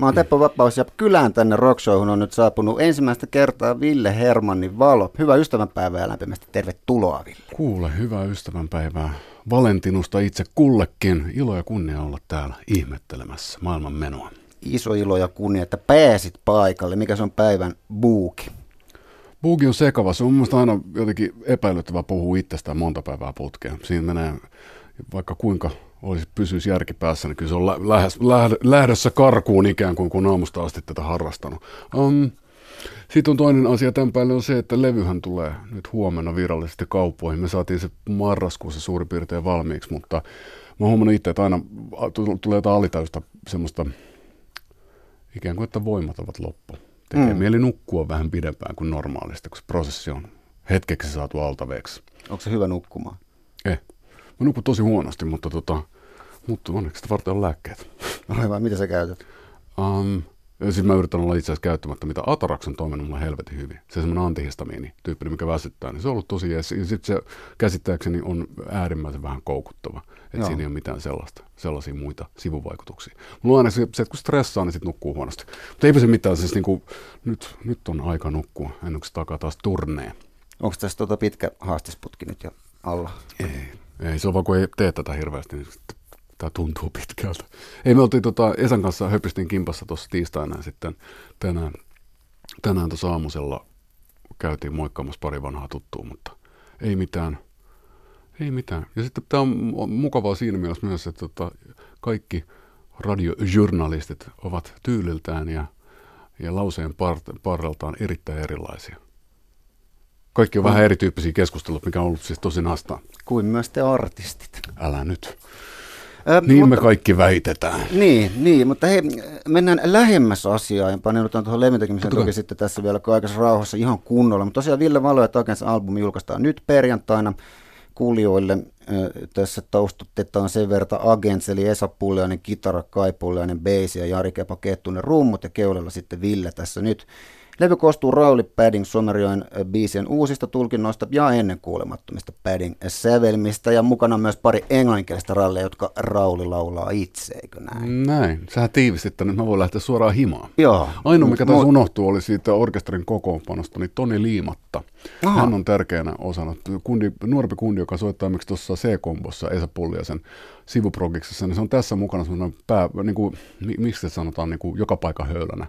Mä oon Teppo Vapaus ja kylään tänne Rockshowhun on nyt saapunut ensimmäistä kertaa Ville Hermannin valo. Hyvää ystävänpäivää ja lämpimästi tervetuloa Ville. Kuule, hyvää ystävänpäivää. Valentinusta itse kullekin. Ilo ja kunnia olla täällä ihmettelemässä maailman menoa. Iso ilo ja kunnia, että pääsit paikalle. Mikä se on päivän buuki? Buuki on sekava. Se on mun aina jotenkin epäilyttävä puhua itsestään monta päivää putkeen. Siinä menee vaikka kuinka olisi pysyisi järki päässä, niin kyllä se on lä- lähes, läh- lähdössä karkuun ikään kuin, kun aamusta asti tätä harrastanut. Um, sitten on toinen asia tämän päälle on se, että levyhän tulee nyt huomenna virallisesti kauppoihin. Me saatiin se marraskuussa suurin piirtein valmiiksi, mutta mä huomannut itse, että aina tulee jotain alitäystä semmoista ikään kuin, että voimat ovat loppu. Tekee mm. mieli nukkua vähän pidempään kuin normaalisti, kun se prosessi on hetkeksi saatu altaveeksi. Onko se hyvä nukkumaan? Eh. Mä nukun tosi huonosti, mutta, tota, mutta onneksi sitä varten on lääkkeet. Aivan, mitä sä käytät? Um, siis mä yritän olla itse asiassa käyttämättä, mitä Atarax on toiminut mulle helvetin hyvin. Se semmoinen antihistamiini tyyppinen, mikä väsyttää, niin se on ollut tosi jees. Ja sitten se käsittääkseni on äärimmäisen vähän koukuttava. Että siinä ei ole mitään sellaista, sellaisia muita sivuvaikutuksia. Mulla on aina se, että kun stressaa, niin sitten nukkuu huonosti. Mutta eipä se mitään, siis niin kuin, nyt, nyt on aika nukkua, ennen kuin se takaa taas turneen. Onko tässä tota pitkä haastisputki nyt jo alla? Ei, ei, se on vaan kun ei tee tätä hirveästi, niin tämä tuntuu pitkältä. Ei, me oltiin tota, Esan kanssa höpistin kimpassa tuossa tiistaina sitten tänään, tänään tuossa aamusella käytiin moikkaamassa pari vanhaa tuttua, mutta ei mitään, ei mitään. Ja sitten tämä on mukavaa siinä mielessä myös, että tota, kaikki radiojournalistit ovat tyyliltään ja, ja lauseen parreltaan erittäin erilaisia. Kaikki on mm. vähän erityyppisiä keskusteluja, mikä on ollut siis tosi nastaa. Kuin myös te artistit. Älä nyt. Ö, niin mutta, me kaikki väitetään. Niin, niin, mutta hei, mennään lähemmäs asiaan ja paneudutaan tuohon levytekemiseen toki sitten tässä vielä kaikessa rauhassa ihan kunnolla. Mutta tosiaan Ville Valo ja Takens albumi julkaistaan nyt perjantaina kuulijoille. Tässä taustutetaan sen verta Agents, eli Esa Pulliainen kitara, Kai Pulliainen bass ja Jari Kepa Kettunen rummut ja keulella sitten Ville tässä nyt. Levy koostuu Rauli Padding Somerjoen äh, biisien uusista tulkinnoista ja ennenkuulemattomista Padding-sävelmistä ja mukana myös pari englanninkielistä ralleja, jotka Rauli laulaa itse, eikö näin? Näin. Sähän tiivistit tänne, mä voin lähteä suoraan himaan. Joo. Ainoa, mikä taas unohtuu, oli siitä orkesterin kokoonpanosta, niin Toni Liimatta. Aha. Hän on tärkeänä osana. Kundi, nuorempi kundi, joka soittaa esimerkiksi tuossa C-kombossa Esa Pulliasen sivuprogiksessa, niin se on tässä mukana semmoinen pää, niin kuin, miksi se sanotaan, niin kuin joka paikka höylänä.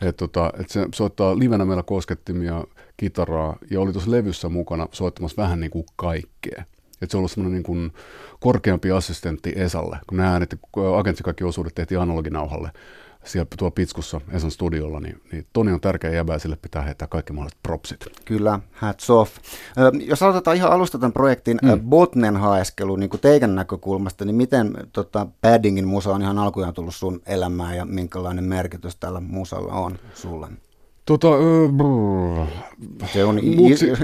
Että tota, et se soittaa livenä meillä koskettimia, kitaraa ja oli tuossa levyssä mukana soittamassa vähän niin kuin kaikkea. Että se on ollut semmoinen niin kuin korkeampi assistentti Esalle, kun nämä äänet, agentsi kaikki osuudet tehtiin analoginauhalle siellä tuo Pitskussa Esan studiolla, niin, niin Toni on tärkeä jäbä ja sille pitää heittää kaikki mahdolliset propsit. Kyllä, hats off. Ö, jos aloitetaan ihan alusta tämän projektin mm. botnen haeskelu niin kuin teidän näkökulmasta, niin miten tota, Paddingin musa on ihan alkujaan tullut sun elämään ja minkälainen merkitys tällä musalla on sulle? Tota, se on i-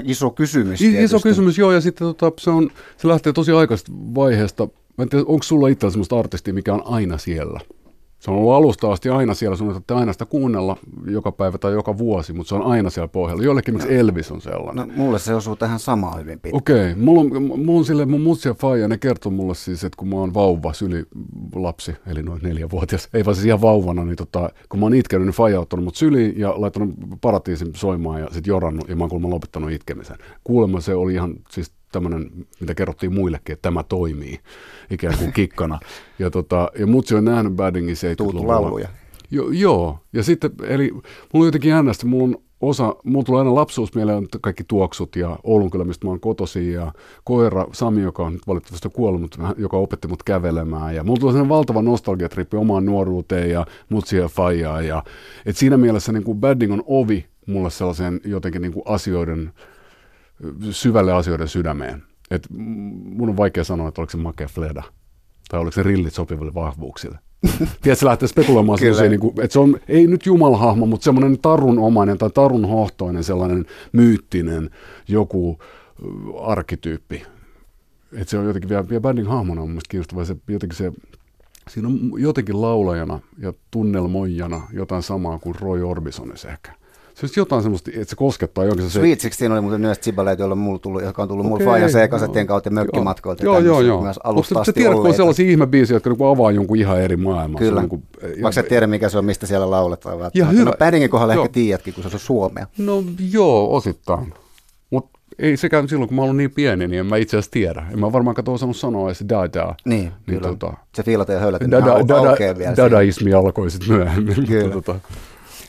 iso kysymys. Tietysti. Iso kysymys, joo, ja sitten tota, se, on, se lähtee tosi aikaisesta vaiheesta. Mä en tiedä, onko sulla itsellä sellaista artistia, mikä on aina siellä? Se on ollut alusta asti aina siellä, sun että aina sitä kuunnella joka päivä tai joka vuosi, mutta se on aina siellä pohjalla. Jollekin miksi Elvis on sellainen. No, mulle se osuu tähän samaan hyvin pitkään. Okei, okay. mulla on, mulla on sille, mun mutsi ja faija, ne kertoo mulle siis, että kun mä oon vauva, syli lapsi, eli noin neljävuotias, ei vaan siis ihan vauvana, niin tota, kun mä oon itkenyt, niin faija ottanut mut syliin ja laittanut paratiisin soimaan ja sitten jorannut ja mä oon kuulemma lopettanut itkemisen. Kuulemma se oli ihan siis tämmöinen, mitä kerrottiin muillekin, että tämä toimii ikään kuin kikkana. Ja, tota, ja mutsi on nähnyt Baddingin 70-luvulla. lauluja. Jo, joo, ja sitten, eli mulla on jotenkin jännästi, mulla on osa, mulla tulee aina lapsuus mieleen kaikki tuoksut ja Oulunkylä, mistä mä oon kotosi ja koira Sami, joka on nyt valitettavasti kuollut, mutta joka opetti mut kävelemään ja mulla tulee sellainen valtava nostalgiatrippi omaan nuoruuteen ja mutsia ja faijaa ja et siinä mielessä niin kuin Badding on ovi mulle sellaiseen jotenkin niin kuin asioiden, syvälle asioiden sydämeen. Et mun on vaikea sanoa, että oliko se makea fleda tai oliko se rillit sopiville vahvuuksille. Tiedätkö, se lähtee spekuloimaan sellaisia, niin kuin, että se on, ei nyt jumalahahmo, mutta semmoinen tarunomainen tai tarunhohtoinen sellainen myyttinen joku arkkityyppi. Että se on jotenkin vielä, vielä bändin hahmona on mielestäni kiinnostavaa. Se, jotenkin se, siinä on jotenkin laulajana ja tunnelmoijana jotain samaa kuin Roy Orbisonissa ehkä. Se olisi jotain semmoista, että se koskettaa jonkin se... Sweet 16 oli muuten myös Zibaleita, joilla mulla tullut, joka on tullut mulla Fajan C-kasettien kautta ja mökkimatkoilta. Joo, joo, joo. Myös alusta sä tiedät, kun on sellaisia ihmebiisiä, jotka niinku avaa jonkun ihan eri maailman? Kyllä. Niinku, Vaikka sä tiedä, mikä se on, mistä siellä lauletaan. Ja välttämättä. hyvä. No Paddingin kohdalla Joo. ehkä tiedätkin, kun se on suomea. No joo, osittain. Mutta ei sekään silloin, kun mä ollut niin pieni, niin en mä itse asiassa tiedä. En mä varmaan kato osannut sanoa edes da-da. Niin, Niin kyllä. tota- Se fiilata ja höylät, niin Dada, dada, dadaismi alkoi sitten myöhemmin. Kyllä. Mutta, tota,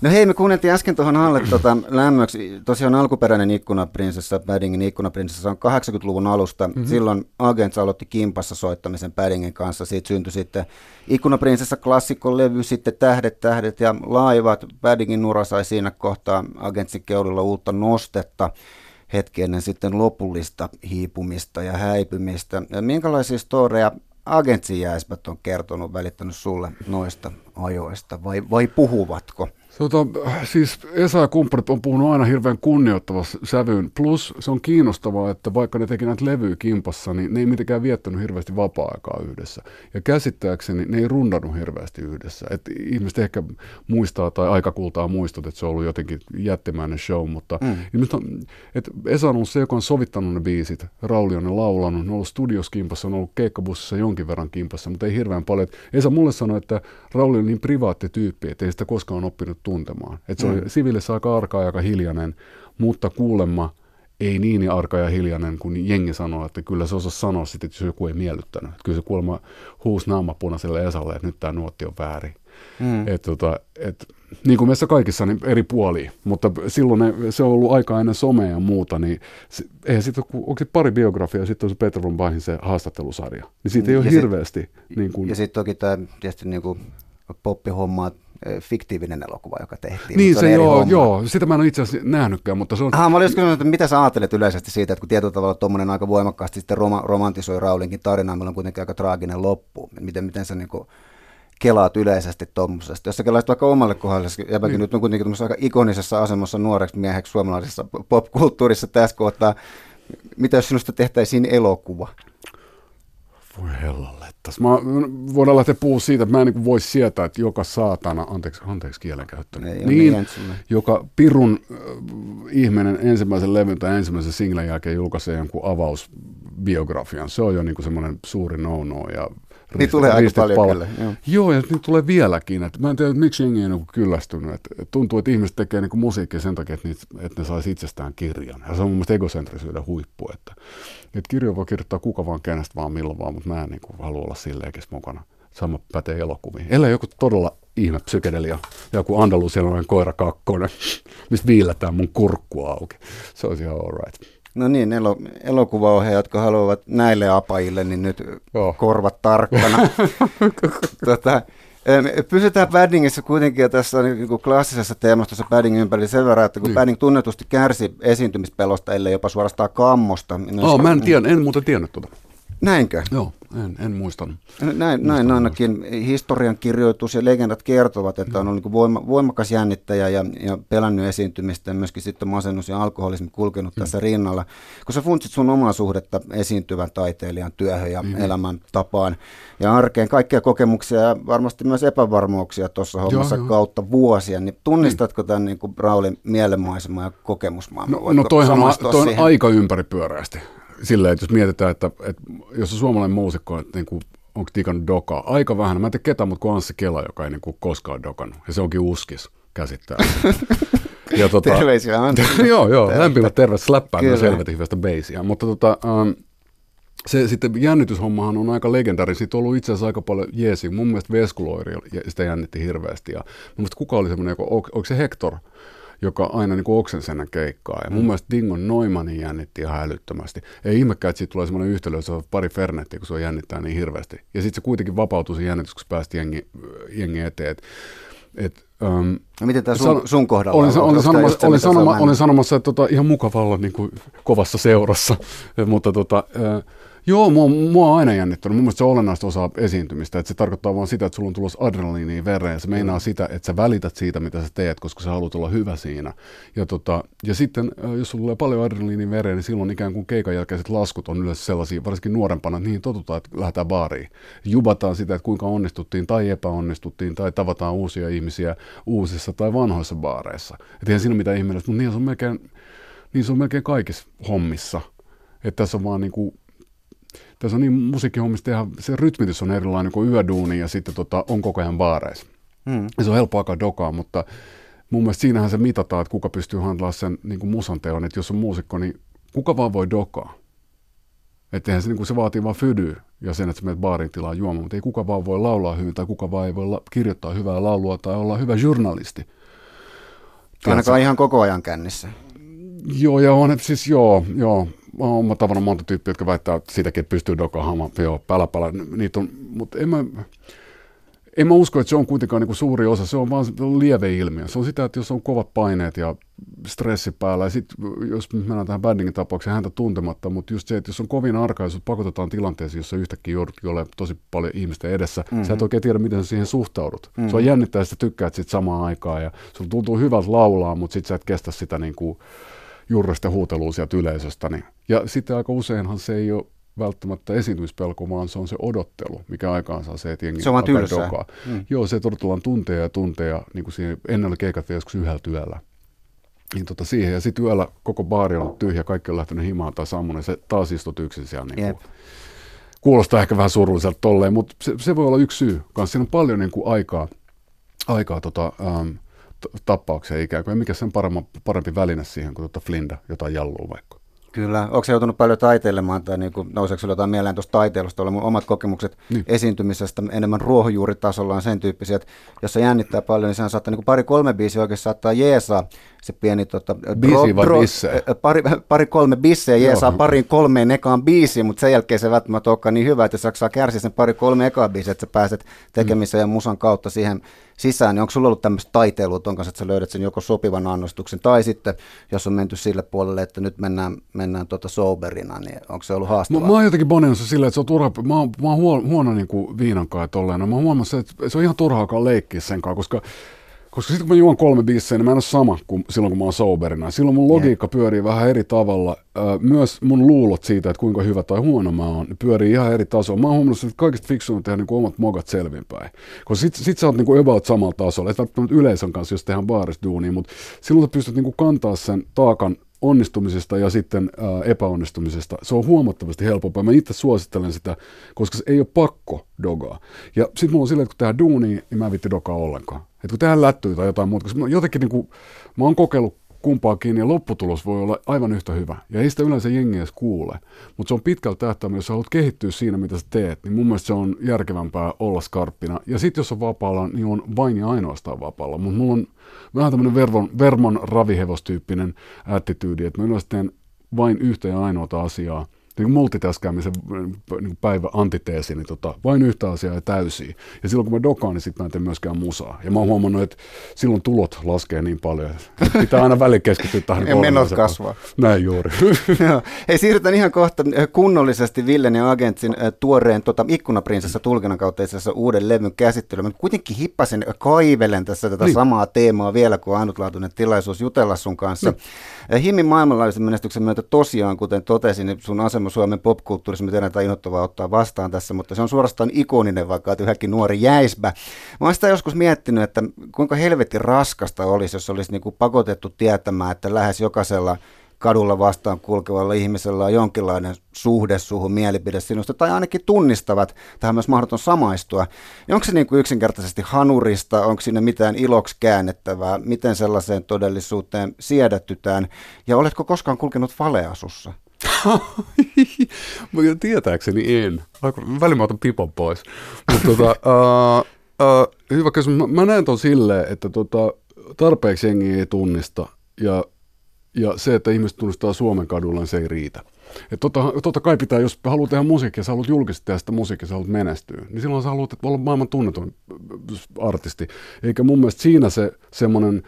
No hei, me kuunneltiin äsken tuohon alle tota, lämmöksi. Tosiaan alkuperäinen ikkunaprinsessa, Paddingin ikkunaprinsessa on 80-luvun alusta. Mm-hmm. Silloin Agents aloitti kimpassa soittamisen Paddingin kanssa. Siitä syntyi sitten ikkunaprinsessa klassikkolevy, sitten Tähdet, tähdet ja laivat. Paddingin nura sai siinä kohtaa Agentsin keulilla uutta nostetta hetki ennen sitten lopullista hiipumista ja häipymistä. Ja minkälaisia storeja Agentsin jäismät on kertonut, välittänyt sulle noista ajoista vai, vai puhuvatko? Tota, siis Esa ja kumppanit on puhunut aina hirveän kunnioittavassa sävyyn. Plus se on kiinnostavaa, että vaikka ne teki näitä levyjä kimpassa, niin ne ei mitenkään viettänyt hirveästi vapaa-aikaa yhdessä. Ja käsittääkseni ne ei rundannut hirveästi yhdessä. Et ihmiset ehkä muistaa tai aikakultaa muistut, että se on ollut jotenkin jättimäinen show, mutta mm. on, et Esa on ollut se, joka on sovittanut ne biisit. Rauli on ne laulanut, ne on ollut studios kimpassa, on ollut keikkabussissa jonkin verran kimpassa, mutta ei hirveän paljon. Et Esa mulle sanoi, että Rauli on niin privaatti tyyppi, että ei sitä koskaan oppinut tuntemaan. Et se mm. oli siviilissä aika arka ja aika hiljainen, mutta kuulemma ei niin arka ja hiljainen, kun jengi sanoo, että kyllä se osasi sanoa sitten, että jos joku ei miellyttänyt. Että kyllä se kuulemma huusi naama punaiselle Esalle, että nyt tämä nuotti on väärin. Mm. Et, tota, et, niin kuin meissä kaikissa niin eri puolia, mutta silloin ne, se on ollut aika ennen somea ja muuta, niin se, eihän siitä, ole- onko se pari biografiaa ja sitten on se Peter von Bachin se haastattelusarja. Niin siitä ei ole Ja sit- hirveästi. niin kuin, Ja sitten toki tämä tietysti niinku poppihomma, eh, fiktiivinen elokuva, joka tehtiin. niin se eri joo, homma. joo, sitä mä en ole itse asiassa nähnytkään, mutta se on, Aha, mä olin kysynyt, että mitä sä ajattelet yleisesti siitä, että kun tietyllä tavalla tuommoinen aika voimakkaasti sitten roma, romantisoi Raulinkin tarinaa, meillä on kuitenkin aika traaginen loppu. Miten, miten sä niinku kelaat yleisesti tuommoisesta? Jos sä kelaisit vaikka omalle kohdalle, jäbäkin Niin. nyt on kuitenkin aika ikonisessa asemassa nuoreksi mieheksi suomalaisessa popkulttuurissa tässä kohtaa. Mitä jos sinusta tehtäisiin elokuva? Voi hellalle. Mä, voidaan lähteä puhua siitä, että mä en niin voi sietää, että joka saatana, anteeksi, anteeksi kielenkäyttö, niin, niin joka pirun äh, ihminen ensimmäisen levyn tai ensimmäisen singlen jälkeen julkaisee jonkun avausbiografian. Se on jo niin semmoinen suuri no-no ja Niin tulee aika paljon pala- kyllä, joo. Joo, ja nyt tulee vieläkin. Että mä en tiedä, miksi jengi ei niin kyllästynyt. Että että tuntuu, että ihmiset tekee niin musiikkia sen takia, että, niitä, että ne saisi itsestään kirjan. Ja se on mun mielestä egocentrisyyden huippu. Että, että kirjoja voi kirjoittaa kuka vaan kenestä vaan milloin vaan, mutta mä en niin kuin, halua olla silleenkin mukana. Sama pätee elokuviin. Ellei joku todella ihme psykedelia, joku andalusialainen koira kakkonen, mistä viilletään mun kurkku auki. Se olisi ihan alright. No niin, elo, elokuvaohjaajat, jotka haluavat näille apajille, niin nyt Joo. korvat tarkkana. tota, pysytään Paddingissa kuitenkin, ja tässä on niin kuin klassisessa teemastossa Paddingin ympärillä sen verran, että kun Niin. Padding tunnetusti kärsi esiintymispelosta, ellei jopa suorastaan kammosta. niin Oh, mä en, tiedä, en muuten tiennyt tuota. Näinkö? Joo, en, en muistanut. Näin, näin ainakin historian kirjoitus ja legendat kertovat, että on ollut niin voima, voimakas jännittäjä ja, ja pelännyt esiintymistä ja myöskin sitten masennus ja alkoholismi kulkenut tässä rinnalla. Kun sä funtsit sun omaa suhdetta esiintyvän taiteilijan työhön ja elämäntapaan ja arkeen, kaikkia kokemuksia ja varmasti myös epävarmuuksia tuossa hommassa joo. kautta vuosia, niin tunnistatko tämän niin kuin Raulin mielenmaisema ja kokemusmaailman? No, Voitko no toihan on, toi on siihen? aika ympäripyöreästi. Silleen, että jos mietitään, että, että jos on suomalainen muusikko, että niin kuin, onko tikannut dokaa, aika vähän. Mä en tiedä ketään, mutta kuin Anssi Kela, joka ei niin kuin koskaan dokannut. Ja se onkin uskis käsittää. ja tota, Terveisiä Antti. joo, joo, lämpimät terveet, släppää Kyllä. myös helvetin hyvästä beisiä. Mutta tota, ähm, se sitten jännityshommahan on aika legendaari. Siitä on ollut itse asiassa aika paljon jeesi. Mun mielestä Veskuloiri sitä jännitti hirveästi. Ja mun mielestä kuka oli semmoinen, onko se Hector, joka aina niin oksensi ennen keikkaa. Ja mun Mm. mielestä Dingon Noimanin jännitti ihan älyttömästi. Ei ihmekään, että siitä tulee semmoinen yhtälö, että se on pari Fernettiä, kun se on jännittää niin hirveästi. Ja sitten se kuitenkin vapautui se jännitys, kun päästi jengi, jengi eteen. Et, um, No miten tämä sun, sun kohdalla olin, on? olin, sanomassa, se, olin, sanoma, olin sanomassa, että tota, ihan mukava olla niin kuin kovassa seurassa, mutta tota, ää, Joo, mua, mua on aina jännittänyt. Mun mielestä se on olennaista osa esiintymistä, että se tarkoittaa vaan sitä, että sulla on tulossa adrenaliiniin vereen. Se meinaa mm. sitä, että sä välität siitä, mitä sä teet, koska sä haluat olla hyvä siinä. Ja, tota, ja sitten, jos sulla tulee paljon adrenaliiniin vereen, niin silloin ikään kuin keikan jälkeiset laskut on yleensä sellaisia, varsinkin nuorempana, että niihin totutaan, että lähdetään baariin. Jubataan sitä, että kuinka onnistuttiin tai epäonnistuttiin tai tavataan uusia ihmisiä uusissa tai vanhoissa baareissa. Että eihän siinä mitään ihmeellistä, mutta niin se on melkein, niin se on melkein kaikissa hommissa. Että tässä on vaan niin kuin tässä on niin musiikkihommista tehdä, se rytmitys on erilainen kuin yöduuni ja sitten tota, on koko ajan baareissa. Mm. Ja se on helppo aika dokaa, mutta mun mielestä siinähän se mitataan, että kuka pystyy handlaamaan sen niin kuin musan teon, että jos on muusikko, niin kuka vaan voi dokaa. Että se, niin kuin se vaatii vaan fydyä ja sen, että sä menet baarin tilaan juomaan, mutta ei kuka vaan voi laulaa hyvin tai kuka vaan ei voi la- kirjoittaa hyvää laulua tai olla hyvä journalisti. Ainakaan ihan koko ajan kännissä. Joo, ja on, siis joo, joo. Mä oon tavannut monta tyyppiä, jotka väittää, että siitäkin että pystyy dokaamaan. Joo, pälä, pälä. Niitä on, mutta en mä, en mä usko, että se on kuitenkaan niin kuin suuri osa, se on vaan lieve ilmiö. Se on sitä, että jos on kovat paineet ja stressi päällä, ja sitten jos mennään tähän Bandingin tapaukseen häntä tuntematta, mutta just se, että jos on kovin arka, jos pakotetaan tilanteeseen, jossa yhtäkkiä joudut olemaan tosi paljon ihmisten edessä, mm-hmm. sä et oikein tiedä, miten sä siihen suhtaudut. Mm-hmm. Se on jännittää, että sä tykkäät sit samaan aikaan, ja sulla tuntuu hyvältä laulaa, mutta sitten sä et kestä sitä niin kuin, jurrasta huutelua sieltä yleisöstä. Niin. Ja sitten aika useinhan se ei ole välttämättä esiintymispelko, vaan se on se odottelu, mikä aikaan saa se, että jengi se on dokaa. Mm. Joo, se odotellaan tunteja ja tunteja, niin kuin siihen, ennen oli keikat joskus yhdellä työllä. Niin tota siihen, ja sitten yöllä koko baari on tyhjä, kaikki on lähtenyt himaan tai sammunen, se taas istut yksin siellä. Niin kuin, kuulostaa ehkä vähän surulliselta tolleen, mutta se, se, voi olla yksi syy. Kans siinä on paljon niin kuin aikaa, aikaa tota, ähm, tappaukseen ikään kuin. Ja mikä sen parempi, parempi väline siihen kuin tuota Flinda, jotain jallua vaikka. Kyllä. Onko se joutunut paljon taiteilemaan tai niin kuin, nouseeko jotain mieleen tuosta taiteilusta? Olla mun omat kokemukset niin. esiintymisestä enemmän ruohonjuuritasolla on sen tyyppisiä, että jos se jännittää paljon, niin sehän saattaa niin kuin pari kolme biisi oikein saattaa jeesaa se pieni tota, Biisi vai pari, pari kolme bissejä jeesaa pariin kolmeen ekaan biisiin, mutta sen jälkeen se välttämättä olekaan niin hyvä, että jos saa kärsiä sen pari kolme ekaa biisiä, että sä pääset tekemisen mm. ja musan kautta siihen sisään, niin onko sulla ollut tämmöistä taiteilua ton kanssa, että sä löydät sen joko sopivan annostuksen, tai sitten jos on menty sille puolelle, että nyt mennään, mennään tuota soberina, niin onko se ollut haastavaa? Mä, mä oon jotenkin bonensa silleen, että se on turha, mä oon, mä oon huono, huono niin kuin viinankaan tolleen, no, mä oon huomannut, että se on ihan turhaakaan leikkiä sen kanssa, koska koska sitten kun mä juon kolme bissejä, niin mä en ole sama kuin silloin, kun mä oon soberina. Silloin mun logiikka yeah. pyörii vähän eri tavalla. Myös mun luulot siitä, että kuinka hyvä tai huono mä oon, pyörii ihan eri tasolla. Mä oon huomannut, että kaikista fiksuin on tehdä niin omat mogat selvinpäin. Koska sit, sit sä oot niin kuin about samalla tasolla. Et välttämättä yleisön kanssa, jos tehdään baarissa duunia, mutta silloin sä pystyt niin kuin kantaa sen taakan onnistumisesta ja sitten ää, epäonnistumisesta. Se on huomattavasti helpompaa. Mä itse suosittelen sitä, koska se ei ole pakko dogaa. Ja sitten mulla on silleen, että kun tehdään duunia, niin mä en vitti dogaa ollenkaan. Että kun tehdään lättyä tai jotain muuta, koska mä jotenkin niin kuin, mä oon kokeillut kumpaakin ja lopputulos voi olla aivan yhtä hyvä. Ja ei sitä yleensä jengi edes kuule. Mutta se on pitkällä tähtäimellä, jos sä haluat kehittyä siinä, mitä sä teet, niin mun mielestä se on järkevämpää olla skarppina. Ja sitten jos on vapaalla, niin on vain ja ainoastaan vapaalla. Mutta mulla on vähän tämmöinen Vermon, Vermon ravihevostyyppinen attityydi, että mä yleensä teen vain yhtä ja ainoata asiaa – niin multitaskaamisen niin päivä antiteesi, niin tota, vain yhtä asiaa ja täysiä. Ja silloin kun mä dokaan, niin sitten mä en tee myöskään musaa. Ja mä oon huomannut, että silloin tulot laskee niin paljon, että pitää aina välillä keskittyä tähän. Ja menot kasvaa. Näin juuri. Hei, siirrytään ihan kohta äh, kunnollisesti Villen ja Agentsin äh, tuoreen tota, ikkunaprinsessa tulkinnan kautta itse asiassa uuden levyn käsittelyyn. Mä kuitenkin hippasin, äh, kaivelen tässä tätä niin. samaa teemaa vielä, kun ainutlaatuinen tilaisuus jutella sun kanssa. Niin. Himmin maailmanlaajuisen menestyksen myötä tosiaan, kuten totesin, niin sun asema Suomen popkulttuurissa, me tiedän, että innoittavaa ottaa vastaan tässä, mutta se on suorastaan ikoninen, vaikka että yhäkin nuori jäisbä. Mä oon sitä joskus miettinyt, että kuinka helvetin raskasta olisi, jos olisi niin kuin pakotettu tietämään, että lähes jokaisella kadulla vastaan kulkevalla ihmisellä on jonkinlainen suhde suhun, mielipide sinusta, tai ainakin tunnistavat, tähän myös mahdoton samaistua. Ja onko se niin kuin yksinkertaisesti hanurista, onko siinä mitään iloksi käännettävää, miten sellaiseen todellisuuteen siedätytään, ja oletko koskaan kulkenut valeasussa? Mä tietääkseni en. Välillä mä otan pipon pois. Mutta tota, uh, uh, hyvä kysymys. Mä, mä näen ton silleen, että tota, tarpeeksi jengi ei tunnista. Ja, ja se, että ihmiset tunnistaa Suomen kadulla, niin se ei riitä. Et totta, totta kai pitää, jos haluat tehdä musiikkia, sä haluat julkisesti tehdä sitä musiikkia, sä haluat menestyä, niin silloin sä haluat olla maailman tunnetuin artisti. Eikä mun mielestä siinä se semmoinen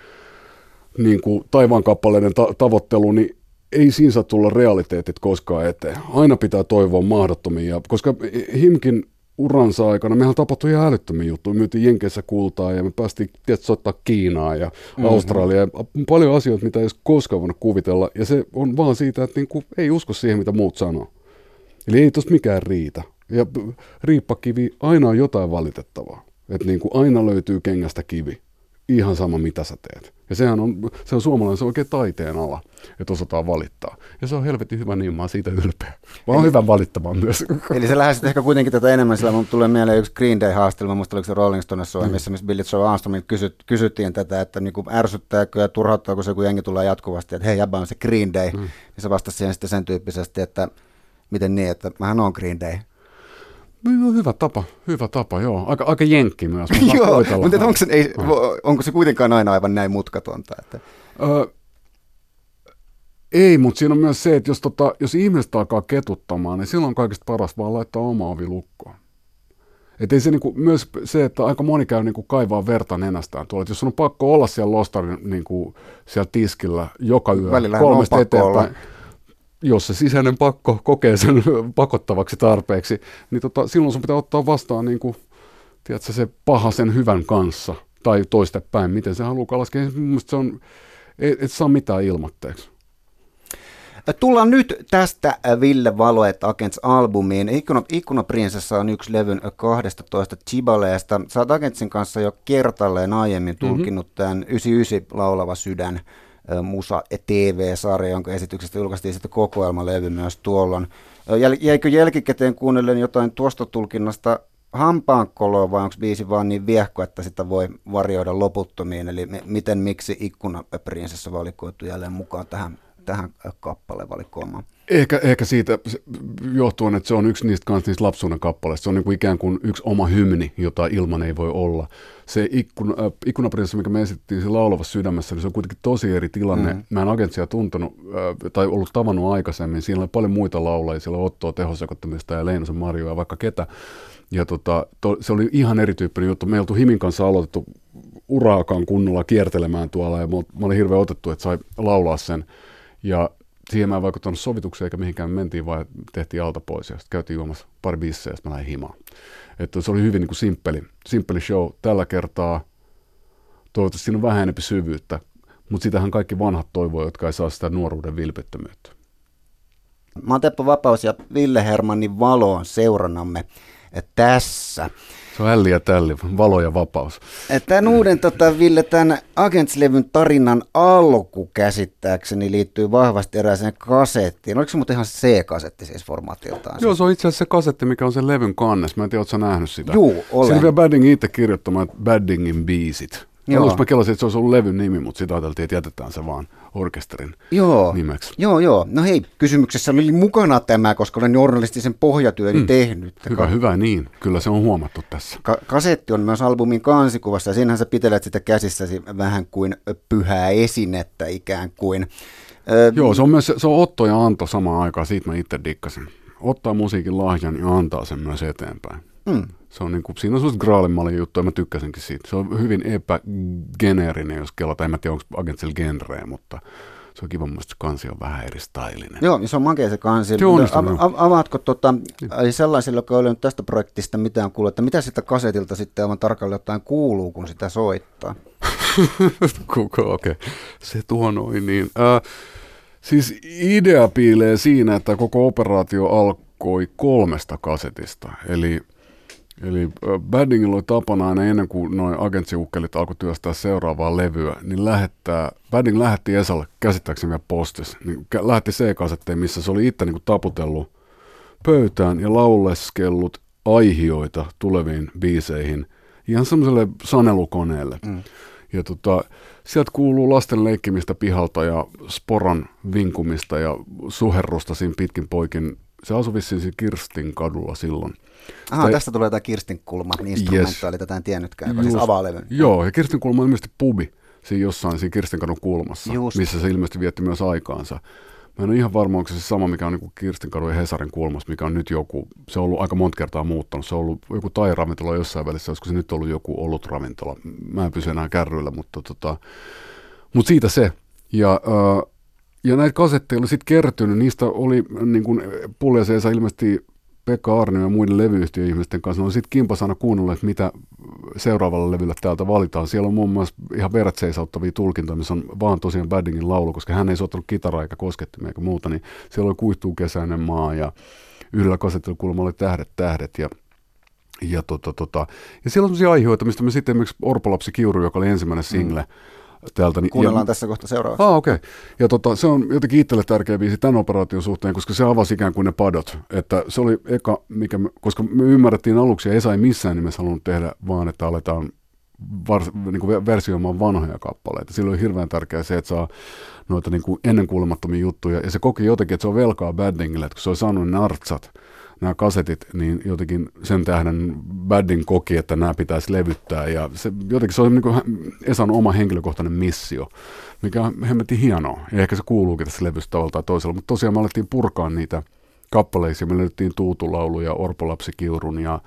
niin taivaan kappaleiden ta- tavoittelu, niin ei siinä saa tulla realiteetit koskaan eteen. Aina pitää toivoa mahdottomia, koska Himkin uransa aikana, mehän tapahtui ihan älyttömiä juttuja. Myytiin Jenkeissä kultaa ja me päästiin tietysti soittaa Kiinaa ja mm-hmm. Australiaa. Paljon asioita, mitä ei olisi koskaan voinut kuvitella. Ja se on vaan siitä, että niinku, ei usko siihen, mitä muut sanoo. Eli ei tosta mikään riitä. Ja riippakivi, aina on jotain valitettavaa. Että niinku aina löytyy kengästä kivi ihan sama mitä sä teet. Ja sehän on, se on suomalainen, se on oikein taiteen ala, että osataan valittaa. Ja se on helvetin hyvä, niin mä oon siitä ylpeä. Mä oon hyvä valittamaan myös. Eli se lähestyt ehkä kuitenkin tätä enemmän, sillä mun tulee mieleen yksi Green Day-haastelma, musta oliko se Rolling Stones mm. missä, missä Billy Joe Armstrong kysyt, kysyttiin tätä, että niinku ärsyttääkö ja turhauttaako se, kun jengi tulee jatkuvasti, että hei, jäbä on se Green Day. Mm. Niin se vastasi siihen sitten sen tyyppisesti, että miten niin, että mähän on Green Day. No, hyvä tapa, hyvä tapa, joo. Aika, aika jenkki myös. joo, mutta onko se, ei, onko se kuitenkaan aina aivan näin mutkatonta? Että... Öö, ei, mutta siinä on myös se, että jos, tota, jos ihmiset alkaa ketuttamaan, niin silloin on kaikista paras vaan laittaa oma ovi lukkoon. Et ei se niinku, myös se, että aika moni käy niinku kaivaa verta nenästään tuolla. Et jos on pakko olla siellä lostarin niinku, siellä tiskillä joka yö Välillä kolmesta eteenpäin, olla jos se sisäinen pakko kokee sen pakottavaksi tarpeeksi, niin tota, silloin sun pitää ottaa vastaan niin kuin, tiedätkö, se paha sen hyvän kanssa, tai toistepäin, miten se haluaa laskea. Mielestäni se on, et, et saa mitään ilmoitteeksi. Tullaan nyt tästä Ville Valoet Agents-albumiin. Ikkuna, Ikkuna Prinsessa on yksi levyn 12 Chibaleesta. Sä oot Agentsin kanssa jo kertalleen aiemmin tulkinut mm-hmm. tämän 99 laulava sydän Musa TV-sarja, jonka esityksestä julkaistiin sitten kokoelmalevy myös tuolloin. Jäikö jälkikäteen kuunnellen jotain tuosta tulkinnasta hampaankoloa vai onko biisi vaan niin viehko, että sitä voi varjoida loputtomiin? Eli miten, miksi ikkunaprinsessa valikoitu jälleen mukaan tähän, tähän kappalevalikoimaan? Ehkä, ehkä siitä johtuen, että se on yksi niistä, niistä lapsuuden kappaleista. Se on niin kuin ikään kuin yksi oma hymni, jota ilman ei voi olla. Se ikkun, äh, ikkunaprinsessa, mikä me esittiin se laulavassa sydämessä, niin se on kuitenkin tosi eri tilanne. Mm. Mä en agentsia tuntenut äh, tai ollut tavannut aikaisemmin. Siinä oli paljon muita laulajia. Siellä oli Ottoa tehosekottamista ja Leinosen Marjoa ja vaikka ketä. Ja tota, to, se oli ihan erityyppinen juttu. Me ei oltu Himin kanssa aloitettu uraakaan kunnolla kiertelemään tuolla ja mä olin hirveän otettu, että sai laulaa sen. Ja siihen mä en vaikuttanut sovitukseen eikä mihinkään mentiin, vaan tehtiin alta pois ja sitten käytiin juomassa pari bissejä ja sitten mä lähdin himaan. Että se oli hyvin niin kuin simppeli, simppeli show tällä kertaa. Toivottavasti siinä on vähän enemmän syvyyttä, mutta sitähän kaikki vanhat toivoo, jotka ei saa sitä nuoruuden vilpittömyyttä. Mä oon Teppo Vapaus ja Ville Hermannin Valo on seurannamme tässä. Se on älli ja tälli, valo ja vapaus. Tämän uuden, tota, Ville, tämän Agents-levyn tarinan alku käsittääkseni liittyy vahvasti erääseen kasettiin. Oliko se muuten ihan C-kasetti siis formaattiltaan? Joo, se on itse asiassa se kasetti, mikä on sen levyn kannes. Mä en tiedä, ootko nähnyt sitä? Joo, olen. Siinä vielä Baddingin itse kirjoittamaan Baddingin biisit. Joo. Aluksi mä kelasin, että se olisi ollut levyn nimi, mutta sitä ajateltiin, että jätetään se vaan orkesterin joo. nimeksi. Joo, joo. No hei, kysymyksessä oli mukana tämä, koska olen journalistisen pohjatyöni mm. tehnyt. Hyvä, Ka- hyvä niin. Kyllä se on huomattu tässä. Ka- kasetti on myös albumin kansikuvassa ja siinähän sä pitelet sitä käsissäsi vähän kuin pyhää esinettä ikään kuin. Öö, joo, se on myös se on Otto ja Anto samaan aikaan, siitä mä itse dikkasin. Ottaa musiikin lahjan ja antaa sen myös eteenpäin. Mm. Se on niin kuin, siinä on sellaista graalimallin juttu, ja mä tykkäsinkin siitä. Se on hyvin epägeneerinen, jos kelata. En mä tiedä, onko Agentsel genreä, mutta se on kiva, että se kansi on vähän eri stylinen. Joo, se on makea se kansi. Se on a- avaatko tota, sellaisille, jotka ei tästä projektista mitään kuullut, että mitä sitä kasetilta sitten aivan tarkalleen ottaen kuuluu, kun sitä soittaa? Okei, okay. se tuo noin niin. Äh, siis idea piilee siinä, että koko operaatio alkoi kolmesta kasetista. Eli Eli Baddingilla oli tapana aina ennen kuin noin agentsiukkelit alkoi työstää seuraavaa levyä, niin lähettää, Badding lähetti Esalle käsittääkseni vielä postis, niin lähetti C-kasetteen, missä se oli itse niin kuin taputellut pöytään ja lauleskellut aihioita tuleviin biiseihin ihan semmoiselle sanelukoneelle. Mm. Ja tota, sieltä kuuluu lasten leikkimistä pihalta ja sporan vinkumista ja suherrusta siinä pitkin poikin. Se asui vissiin Kirstin kadulla silloin. Aha, Sitä... tästä tulee tämä Kirstin kulma instrumentaali, yes. tätä en tiennytkään, joka siis avaa levyn. Joo, ja Kirstin kulma on ilmeisesti pubi siinä jossain siinä Kirstinkadun kulmassa, Just. missä se ilmeisesti vietti myös aikaansa. Mä en ole ihan varma, onko se sama, mikä on niin Kirstinkadun ja Hesarin kulmassa, mikä on nyt joku, se on ollut aika monta kertaa muuttanut. Se on ollut joku tai-ravintola jossain välissä, olisiko se nyt ollut joku ravintola. Mä en pysy enää kärryillä, mutta tota, mutta siitä se. Ja äh, ja näitä kasetteja oli sitten kertynyt, niistä oli niin kuin Puljaseesa ilmeisesti Pekka Arnio ja muiden levyyhtiöihmisten kanssa, ne on sitten kimpas aina kuunnellut, että mitä seuraavalla levyllä täältä valitaan. Siellä on muun muassa ihan vertseisauttavia tulkintoja, missä on vaan tosiaan Baddingin laulu, koska hän ei soittanut kitaraa eikä koskettimia eikä muuta, niin siellä oli kuihtuu kesäinen maa ja yhdellä kasettilla kuulemma oli tähdet tähdet ja ja, tota, tota, ja siellä on sellaisia aiheita, mistä me sitten esimerkiksi Orpolapsi Kiuru, joka oli ensimmäinen single, mm täältä. Niin, Kuunnellaan ja, tässä kohta seuraavaksi. Ah, okei. Okay. Ja tota, se on jotenkin itselle tärkeä biisi tämän operaation suhteen, koska se avasi ikään kuin ne padot. Että se oli eka, mikä me, koska me ymmärrettiin aluksi, ja Esa ei missään nimessä halunnut tehdä, vaan että aletaan vars, niin kuin versioimaan vanhoja kappaleita. Silloin oli hirveän tärkeää se, että saa noita niin kuin ennenkuulumattomia juttuja. Ja se koki jotenkin, että se on velkaa Baddingille, että kun se on saanut ne nartsat, nämä kasetit, niin jotenkin sen tähden Baddin koki, että nämä pitäisi levyttää. Ja se, jotenkin se on niin kuin Esan oma henkilökohtainen missio, mikä on hemmetin hienoa. Ja ehkä se kuuluukin tässä levystä tavalla tai toisella. Mutta tosiaan me alettiin purkaa niitä kappaleisia. Me löydettiin Tuutulauluja, Orpolapsi Kiurun ja,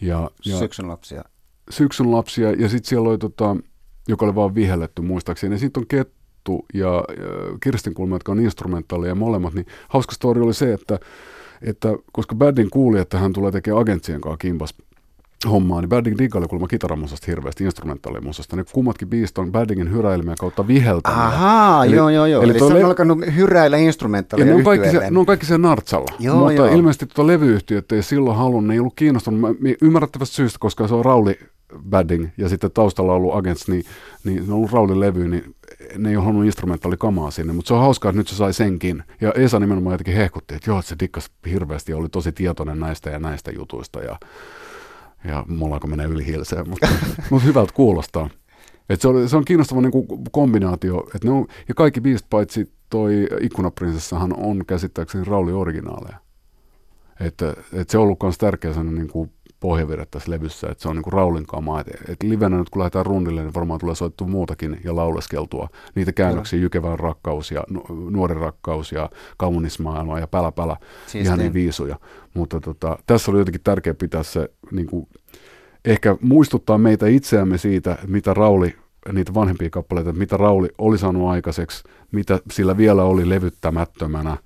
ja, ja Syksyn lapsia. Syksyn lapsia. Ja sitten siellä oli, tota, joka oli vaan vihelletty muistaakseni. Ja sitten on Kettu ja, ja Kirstin Kulma, jotka on instrumentaaleja molemmat. Niin hauska story oli se, että että koska Baddin kuuli, että hän tulee tekemään agentsien kanssa kimpas hommaa, niin Badding diggaili kuulemma kitaramusasta hirveästi, instrumentaalimusasta. Ne kummatkin biisit on Baddingin hyräilmiä kautta viheltämiä. Ahaa, eli, joo, joo, joo. Eli, eli se on le- alkanut hyräillä instrumentaaleja ne on, kaikki se, ne on kaikki sen nartsalla. Joo, Mutta joo. ilmeisesti tuota levyyhtiöt ei silloin halunnut, ne ei ollut kiinnostunut ymmärrettävästä syystä, koska se on Rauli Badding ja sitten taustalla on ollut Agents, niin, niin ne on ollut Raulin levy, niin ne ei ole halunnut instrumentaalikamaa sinne, mutta se on hauskaa, että nyt se sai senkin. Ja Esa nimenomaan jotenkin hehkutti, että joo, että se dikkas hirveästi ja oli tosi tietoinen näistä ja näistä jutuista ja, ja mulla alkoi mennä yli hilseen, mutta, mutta hyvältä kuulostaa. Et se, on, se on kiinnostava niin kuin kombinaatio, että ne on, ja kaikki biisit paitsi toi Ikkunaprinsessahan on käsittääkseni Rauli originaaleja. Että, että se on ollut myös tärkeä niin kuin pohjavirrat tässä levyssä, että se on niin kuin Raulin kamaa. Et, et livenä nyt kun lähdetään rundille, niin varmaan tulee soittua muutakin ja lauleskeltua. Niitä käännöksiä, Jykevän rakkaus ja Nuoren rakkaus ja Kaunismaailma ja Pälä Pälä, siis ihan niin viisuja. Mutta tota, tässä oli jotenkin tärkeää pitää se, niin kuin, ehkä muistuttaa meitä itseämme siitä, mitä Rauli niitä vanhempia kappaleita, mitä Rauli oli saanut aikaiseksi, mitä sillä vielä oli levyttämättömänä.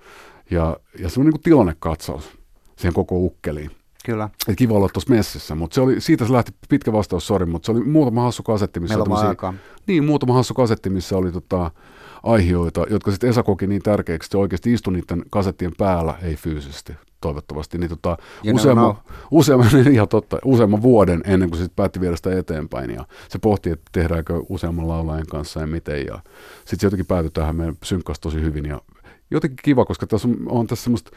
Ja, ja se on niin kuin tilannekatsaus siihen koko ukkeliin. Kyllä. Et kiva olla tuossa messissä, mutta se oli, siitä se lähti pitkä vastaus, sori, mutta se oli muutama hassu kasetti, missä Meillä oli Niin, muutama hassu kasetti, missä oli tota, aiheita, jotka sitten Esa koki niin tärkeäksi, että se oikeasti istui niiden kasettien päällä, ei fyysisesti toivottavasti, niin tota, useamman, useamman, ihan totta, useamman vuoden ennen kuin sitten päätti viedä sitä eteenpäin. Ja se pohti, että tehdäänkö useamman laulajan kanssa ja miten. Ja sitten se jotenkin päätyi tähän, meidän synkkasi tosi hyvin. Ja jotenkin kiva, koska tässä on, on tässä semmoista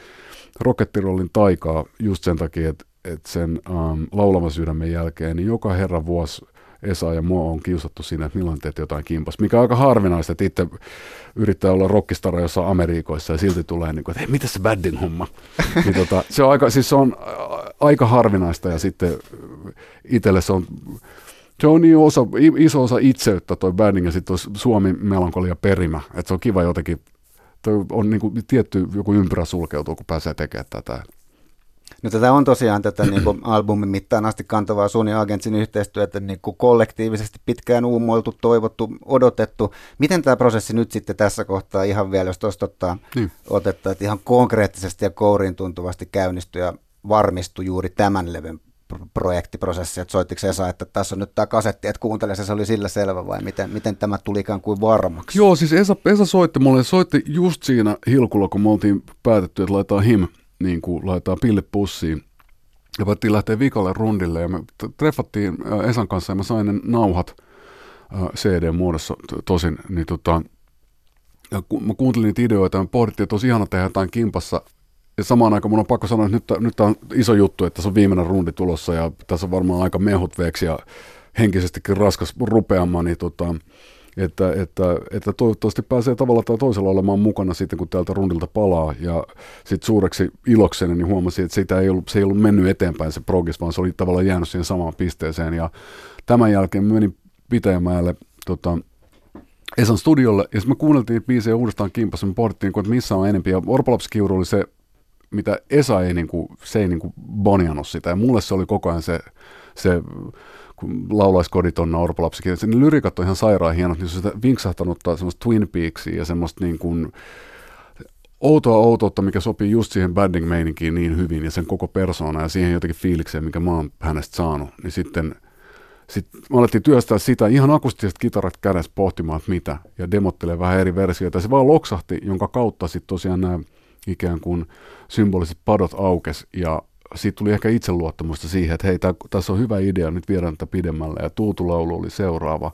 rokettirollin taikaa just sen takia, että, että sen um, laulavan sydämen jälkeen, niin joka herra vuosi Esa ja mua on kiusattu siinä, että milloin teet jotain kimpas, mikä on aika harvinaista, että itse yrittää olla rockistara jossain Amerikoissa ja silti tulee niin kuin, että hei, mitä se baddin homma? niin tota, se on aika, siis se on aika harvinaista ja sitten itselle se on se on niin osa, iso osa itseyttä toi badding ja sitten Suomi melankolia perimä, että se on kiva jotenkin on niin kuin tietty joku ympyrä sulkeutuu, kun pääsee tekemään tätä. No tätä on tosiaan tätä niin kuin albumin mittaan asti kantavaa sun ja Agentsin yhteistyötä niin kuin kollektiivisesti pitkään uumoiltu, toivottu, odotettu. Miten tämä prosessi nyt sitten tässä kohtaa ihan vielä, jos tuosta ottaa niin. otetta, että ihan konkreettisesti ja kouriin tuntuvasti käynnistyi ja varmistui juuri tämän levyn projektiprosessi, että soittiko Esa, että tässä on nyt tämä kasetti, että kuuntele se, se oli sillä selvä vai miten, miten tämä tuli ikään kuin varmaksi? Joo, siis Esa, Esa soitti mulle, soitti just siinä hilkulla, kun me oltiin päätetty, että laitetaan him, niin kuin laitetaan pillit pussiin. Ja voittiin lähteä viikolle rundille ja me treffattiin Esan kanssa ja mä sain ne nauhat CD-muodossa tosin, niin tota, ja kun mä kuuntelin niitä ideoita ja pohdittiin, että olisi ihana tehdä jotain kimpassa ja samaan aikaan mun on pakko sanoa, että nyt, nyt on iso juttu, että tässä on viimeinen rundi tulossa ja tässä on varmaan aika mehut veeksi ja henkisestikin raskas rupeamaan, niin tota, että, että, että toivottavasti pääsee tavalla tai toisella olemaan mukana sitten, kun täältä rundilta palaa. Ja sitten suureksi ilokseni niin huomasin, että sitä ei ollut, se ei ollut mennyt eteenpäin se progress, vaan se oli tavallaan jäänyt siihen samaan pisteeseen. Ja tämän jälkeen menin Pitäjämäelle tota, Esan studiolle, ja sitten me kuunneltiin biisejä uudestaan kimpassa, me pohdittiin, että missä on enempi. Ja Orpolapskiuru oli se mitä Esa ei, niin kuin, se ei niin kuin boniannut sitä. Ja mulle se oli koko ajan se, se kun laulaisi koditonna orpolapsikin. Ne lyrikat on ihan sairaan hienot, niin se vinksahtanuttaa semmoista Twin Peaksia ja semmoista niin kuin, outoa outoutta, mikä sopii just siihen badding meininkiin niin hyvin ja sen koko persoona ja siihen jotenkin fiilikseen, mikä mä oon hänestä saanut, niin sitten sitten me alettiin työstää sitä ihan akustiset kitarat kädessä pohtimaan, että mitä, ja demottelee vähän eri versioita. Se vaan loksahti, jonka kautta sitten tosiaan nämä ikään kuin symboliset padot aukes, ja siitä tuli ehkä itseluottamusta siihen, että hei, tässä on hyvä idea, nyt viedään tätä pidemmälle, ja Tuutulaulu oli seuraava.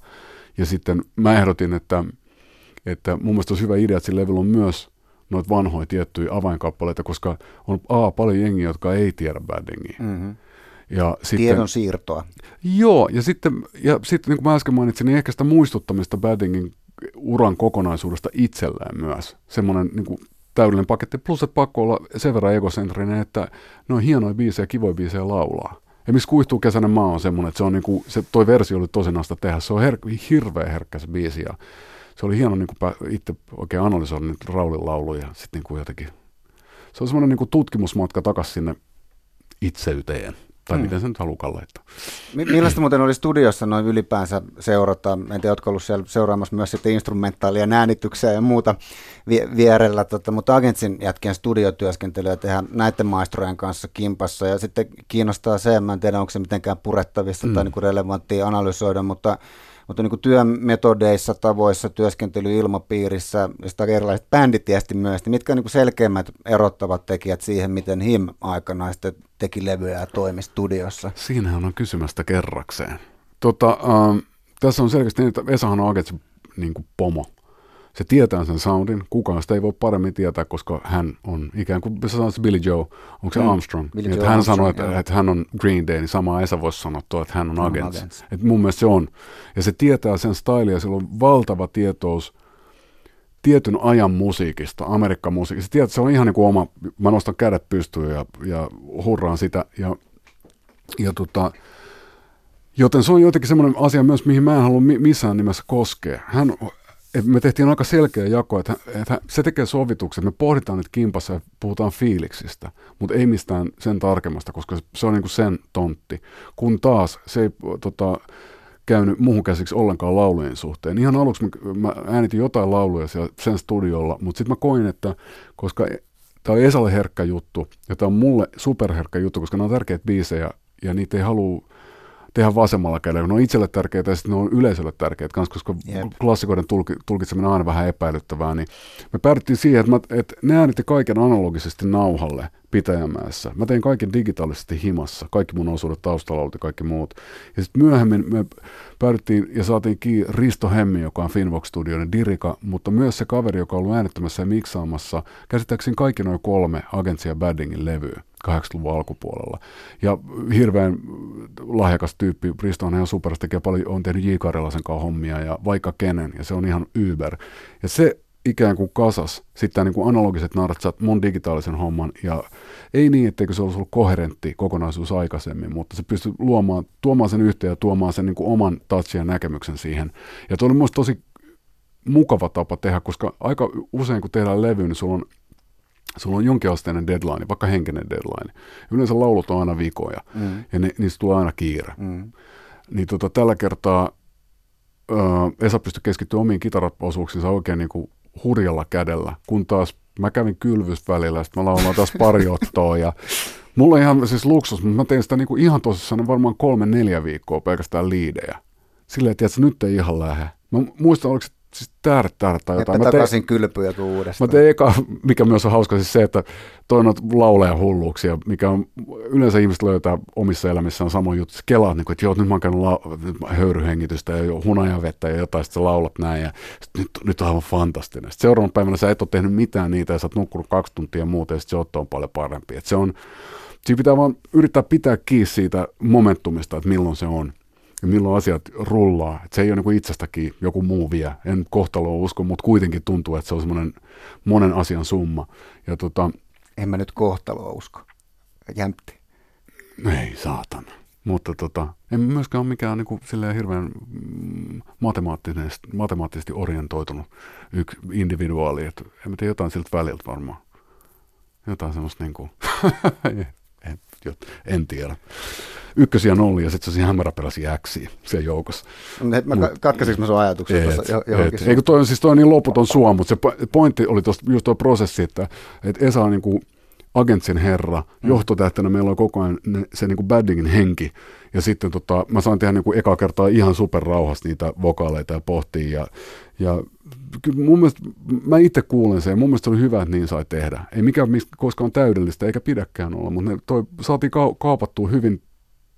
Ja sitten mä ehdotin, että, että mun mielestä olisi hyvä idea, että sillä levyllä on myös noita vanhoja tiettyjä avainkappaleita, koska on A, paljon jengiä, jotka ei tiedä Baddingia. Mm-hmm. Ja sitten, Tiedon siirtoa. Joo, ja sitten, ja sitten niin kuin mä äsken mainitsin, niin ehkä sitä muistuttamista Baddingin uran kokonaisuudesta itselleen myös. Semmoinen niin kuin täydellinen paketti, plus että pakko olla sen verran egocentrinen, että ne on hienoja biisejä, kivoja biisejä laulaa. Ja missä kuihtuu kesäinen maa on semmoinen, että se on niinku, se, toi versio oli tosinasta tehdä, se on her- hirveän herkkä se biisi ja se oli hieno niin kuin itse oikein analysoida nyt Raulin lauluja sitten niin kuin jotenkin. Se on semmoinen niin kuin tutkimusmatka takaisin sinne itseyteen. Tai hmm. miten se nyt halukaan laittaa. Millaista muuten oli studiossa noin ylipäänsä seurata? En tiedä, oletko ollut siellä seuraamassa myös sitten instrumentaalia, äänityksiä ja muuta vie- vierellä, tota, mutta Agentsin jätkien studiotyöskentelyä tehdään näiden maestrojen kanssa kimpassa. Ja sitten kiinnostaa se, en tiedä, onko se mitenkään purettavissa hmm. tai niin relevanttia analysoida, mutta mutta niin kuin työmetodeissa, tavoissa, työskentelyilmapiirissä ja sitä erilaiset bändit tietysti myös, niin mitkä on niin selkeimmät erottavat tekijät siihen, miten HIM aikana sitten teki levyjä ja toimi studiossa? Siinähän on kysymästä kerrakseen. Tota, äh, tässä on selkeästi niin, että Vesahan on oikeasti niin kuin pomo se tietää sen soundin, kukaan sitä ei voi paremmin tietää, koska hän on ikään kuin, sä sanoit Billy Joe, onko se mm. Armstrong? Billy että Joe hän sanoi, että, että, hän on Green Day, niin samaa Esa voisi sanoa, että hän on Agents. agents. Et mun mielestä se on. Ja se tietää sen stylia, sillä on valtava tietous tietyn ajan musiikista, Amerikka-musiikista. Se, tietää, se on ihan niin kuin oma, mä nostan kädet pystyyn ja, ja hurraan sitä. Ja, ja tota, Joten se on jotenkin semmoinen asia myös, mihin mä en halua missään nimessä koskea. Hän, me tehtiin aika selkeä jako, että, että se tekee sovitukset. Me pohditaan nyt kimpassa ja puhutaan fiiliksistä, mutta ei mistään sen tarkemmasta, koska se on niin kuin sen tontti. Kun taas se ei tota, käynyt muuhun käsiksi ollenkaan laulujen suhteen. Ihan aluksi mä, mä äänitin jotain lauluja siellä sen studiolla, mutta sitten mä koin, että koska tämä on Esalle herkkä juttu, ja tämä on mulle superherkkä juttu, koska nämä on tärkeitä biisejä, ja niitä ei halua tehdä vasemmalla kädellä. Ne on itselle tärkeitä ja sitten ne on yleisölle tärkeitä kanssa, koska yep. klassikoiden tulki, tulkitseminen on aina vähän epäilyttävää. Niin me päädyttiin siihen, että, mä, että ne äänitti kaiken analogisesti nauhalle Pitäjämäessä. Mä tein kaiken digitaalisesti himassa, kaikki mun osuudet taustalla ja kaikki muut. Ja sitten myöhemmin me päädyttiin ja saatiin kiinni Risto Hemmi, joka on Finvox Studioiden dirika, mutta myös se kaveri, joka on ollut äänittämässä ja miksaamassa, käsittääkseni kaikki noin kolme Agentsia Baddingin levyä. 80-luvun alkupuolella. Ja hirveän lahjakas tyyppi, Risto on ihan super, tekee paljon, on tehnyt J. Karjalaisen kanssa hommia ja vaikka kenen, ja se on ihan Uber. Ja se ikään kuin kasas sitten niin kuin analogiset nartsat mun digitaalisen homman ja ei niin, etteikö se olisi ollut koherentti kokonaisuus aikaisemmin, mutta se pystyy luomaan, tuomaan sen yhteen ja tuomaan sen niin kuin oman touchin ja näkemyksen siihen. Ja tuo oli minusta tosi mukava tapa tehdä, koska aika usein kun tehdään levy, niin sulla on sulla on jonkinasteinen deadline, vaikka henkinen deadline. Yleensä laulut on aina vikoja mm. ja ne, niistä tulee aina kiire. Mm. Niin tota, tällä kertaa Esa pystyi keskittymään omiin kitaraosuuksiinsa oikein niin kuin hurjalla kädellä, kun taas mä kävin kylvys välillä, sitten mä laulan taas pari ottoa ja mulla on ihan siis luksus, mutta mä tein sitä niin kuin ihan tosissaan varmaan kolme neljä viikkoa pelkästään liidejä. Silleen, että nyt ei ihan lähde. Mä muistan, oliko se siis täällä, täällä tai jotain. Mä takaisin kylpyjä kuin uudestaan. Mä tein eka, mikä myös on hauska, siis se, että toi on lauleja hulluuksia, mikä on, yleensä ihmiset löytää omissa elämissään samoin juttu. Kelaat, niin kuin, että joo, nyt mä oon käynyt la- höyryhengitystä ja hunajavettä ja jotain, sitten sä laulat näin ja sit nyt, nyt on aivan fantastinen. Sitten seuraavana päivänä sä et ole tehnyt mitään niitä ja sä oot nukkunut kaksi tuntia ja muuta ja sitten se on paljon parempi. Et se on, siinä pitää vaan yrittää pitää kiinni siitä momentumista, että milloin se on milloin asiat rullaa. Et se ei ole niin itsestäkin joku muu vie. En kohtaloa usko, mutta kuitenkin tuntuu, että se on semmoinen monen asian summa. Ja tota, en mä nyt kohtaloa usko. Jämpti. Ei, saatana. Mutta tota, en myöskään ole mikään niin kuin, hirveän mm, matemaattisesti, matemaattisesti orientoitunut yksi individuaali. Että en mä tiedä jotain siltä väliltä varmaan. Jotain semmoista niin kuin, en, en tiedä. ykkösiä nollia ja sitten se on hämäräperäisiä äksiä siellä joukossa. No, mä Mut, katkaisinko mä sun ajatuksen tuossa johonkin? Eikö toi, siis toi on niin loputon sua, mutta se pointti oli tosta, just tuo prosessi, että, että Esa on niin kuin agentsin herra, mm. johtotähtenä meillä on koko ajan se niin kuin baddingin henki, ja sitten tota, mä saan tehdä niin kuin eka kertaa ihan superrauhassa niitä vokaaleita ja pohtia, ja, ja mun mielestä, mä itse kuulen sen, ja mun mielestä oli hyvä, että niin sai tehdä. Ei mikään koskaan täydellistä, eikä pidäkään olla, mutta ne toi, saatiin ka- kaapattua hyvin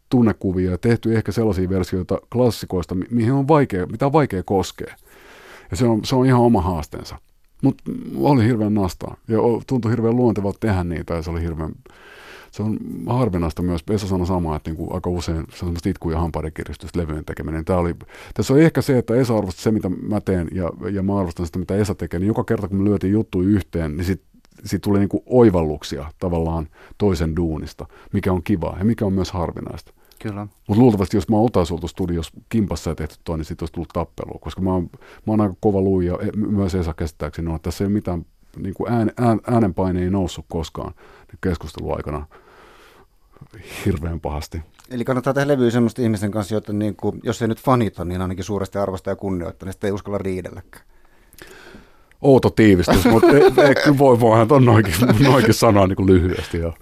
tunnekuvia ja tehty ehkä sellaisia versioita klassikoista, mihin on vaikea, mitä on vaikea koskea. Ja se on, se on ihan oma haasteensa. Mutta oli hirveän nastaa ja tuntui hirveän luontevalta tehdä niitä ja se oli hirveän, se on harvinaista myös. Esa sanoi samaa, että niinku aika usein se on semmoista itku- ja hampaiden kiristystä levyjen tekeminen. Tää oli, tässä on ehkä se, että Esa arvostaa se, mitä mä teen ja, ja mä arvostan sitä, mitä Esa tekee. Niin joka kerta, kun me lyötiin juttu yhteen, niin sit, siitä tuli niinku oivalluksia tavallaan toisen duunista, mikä on kiva ja mikä on myös harvinaista. Kyllä. Mutta luultavasti, jos mä oltaisiin oltu studios kimpassa ja tehty toi, niin siitä olisi tullut tappelua, koska mä oon, mä oon aika kova luu ja e, myös Esa käsittääkseni on, että tässä ei ole mitään niin kuin ään, ään, äänenpaine ei noussut koskaan keskustelun aikana hirveän pahasti. Eli kannattaa tehdä levyä semmoista ihmisten kanssa, joita niin kuin, jos ei nyt fanita, niin ainakin suuresti arvostaa ja kunnioittaa, niin sitten ei uskalla riidelläkään outo tiivistys, mutta ei, ei, kyllä voi, voihan tuon noinkin, noinkin sanoa niin kuin lyhyesti. Jo.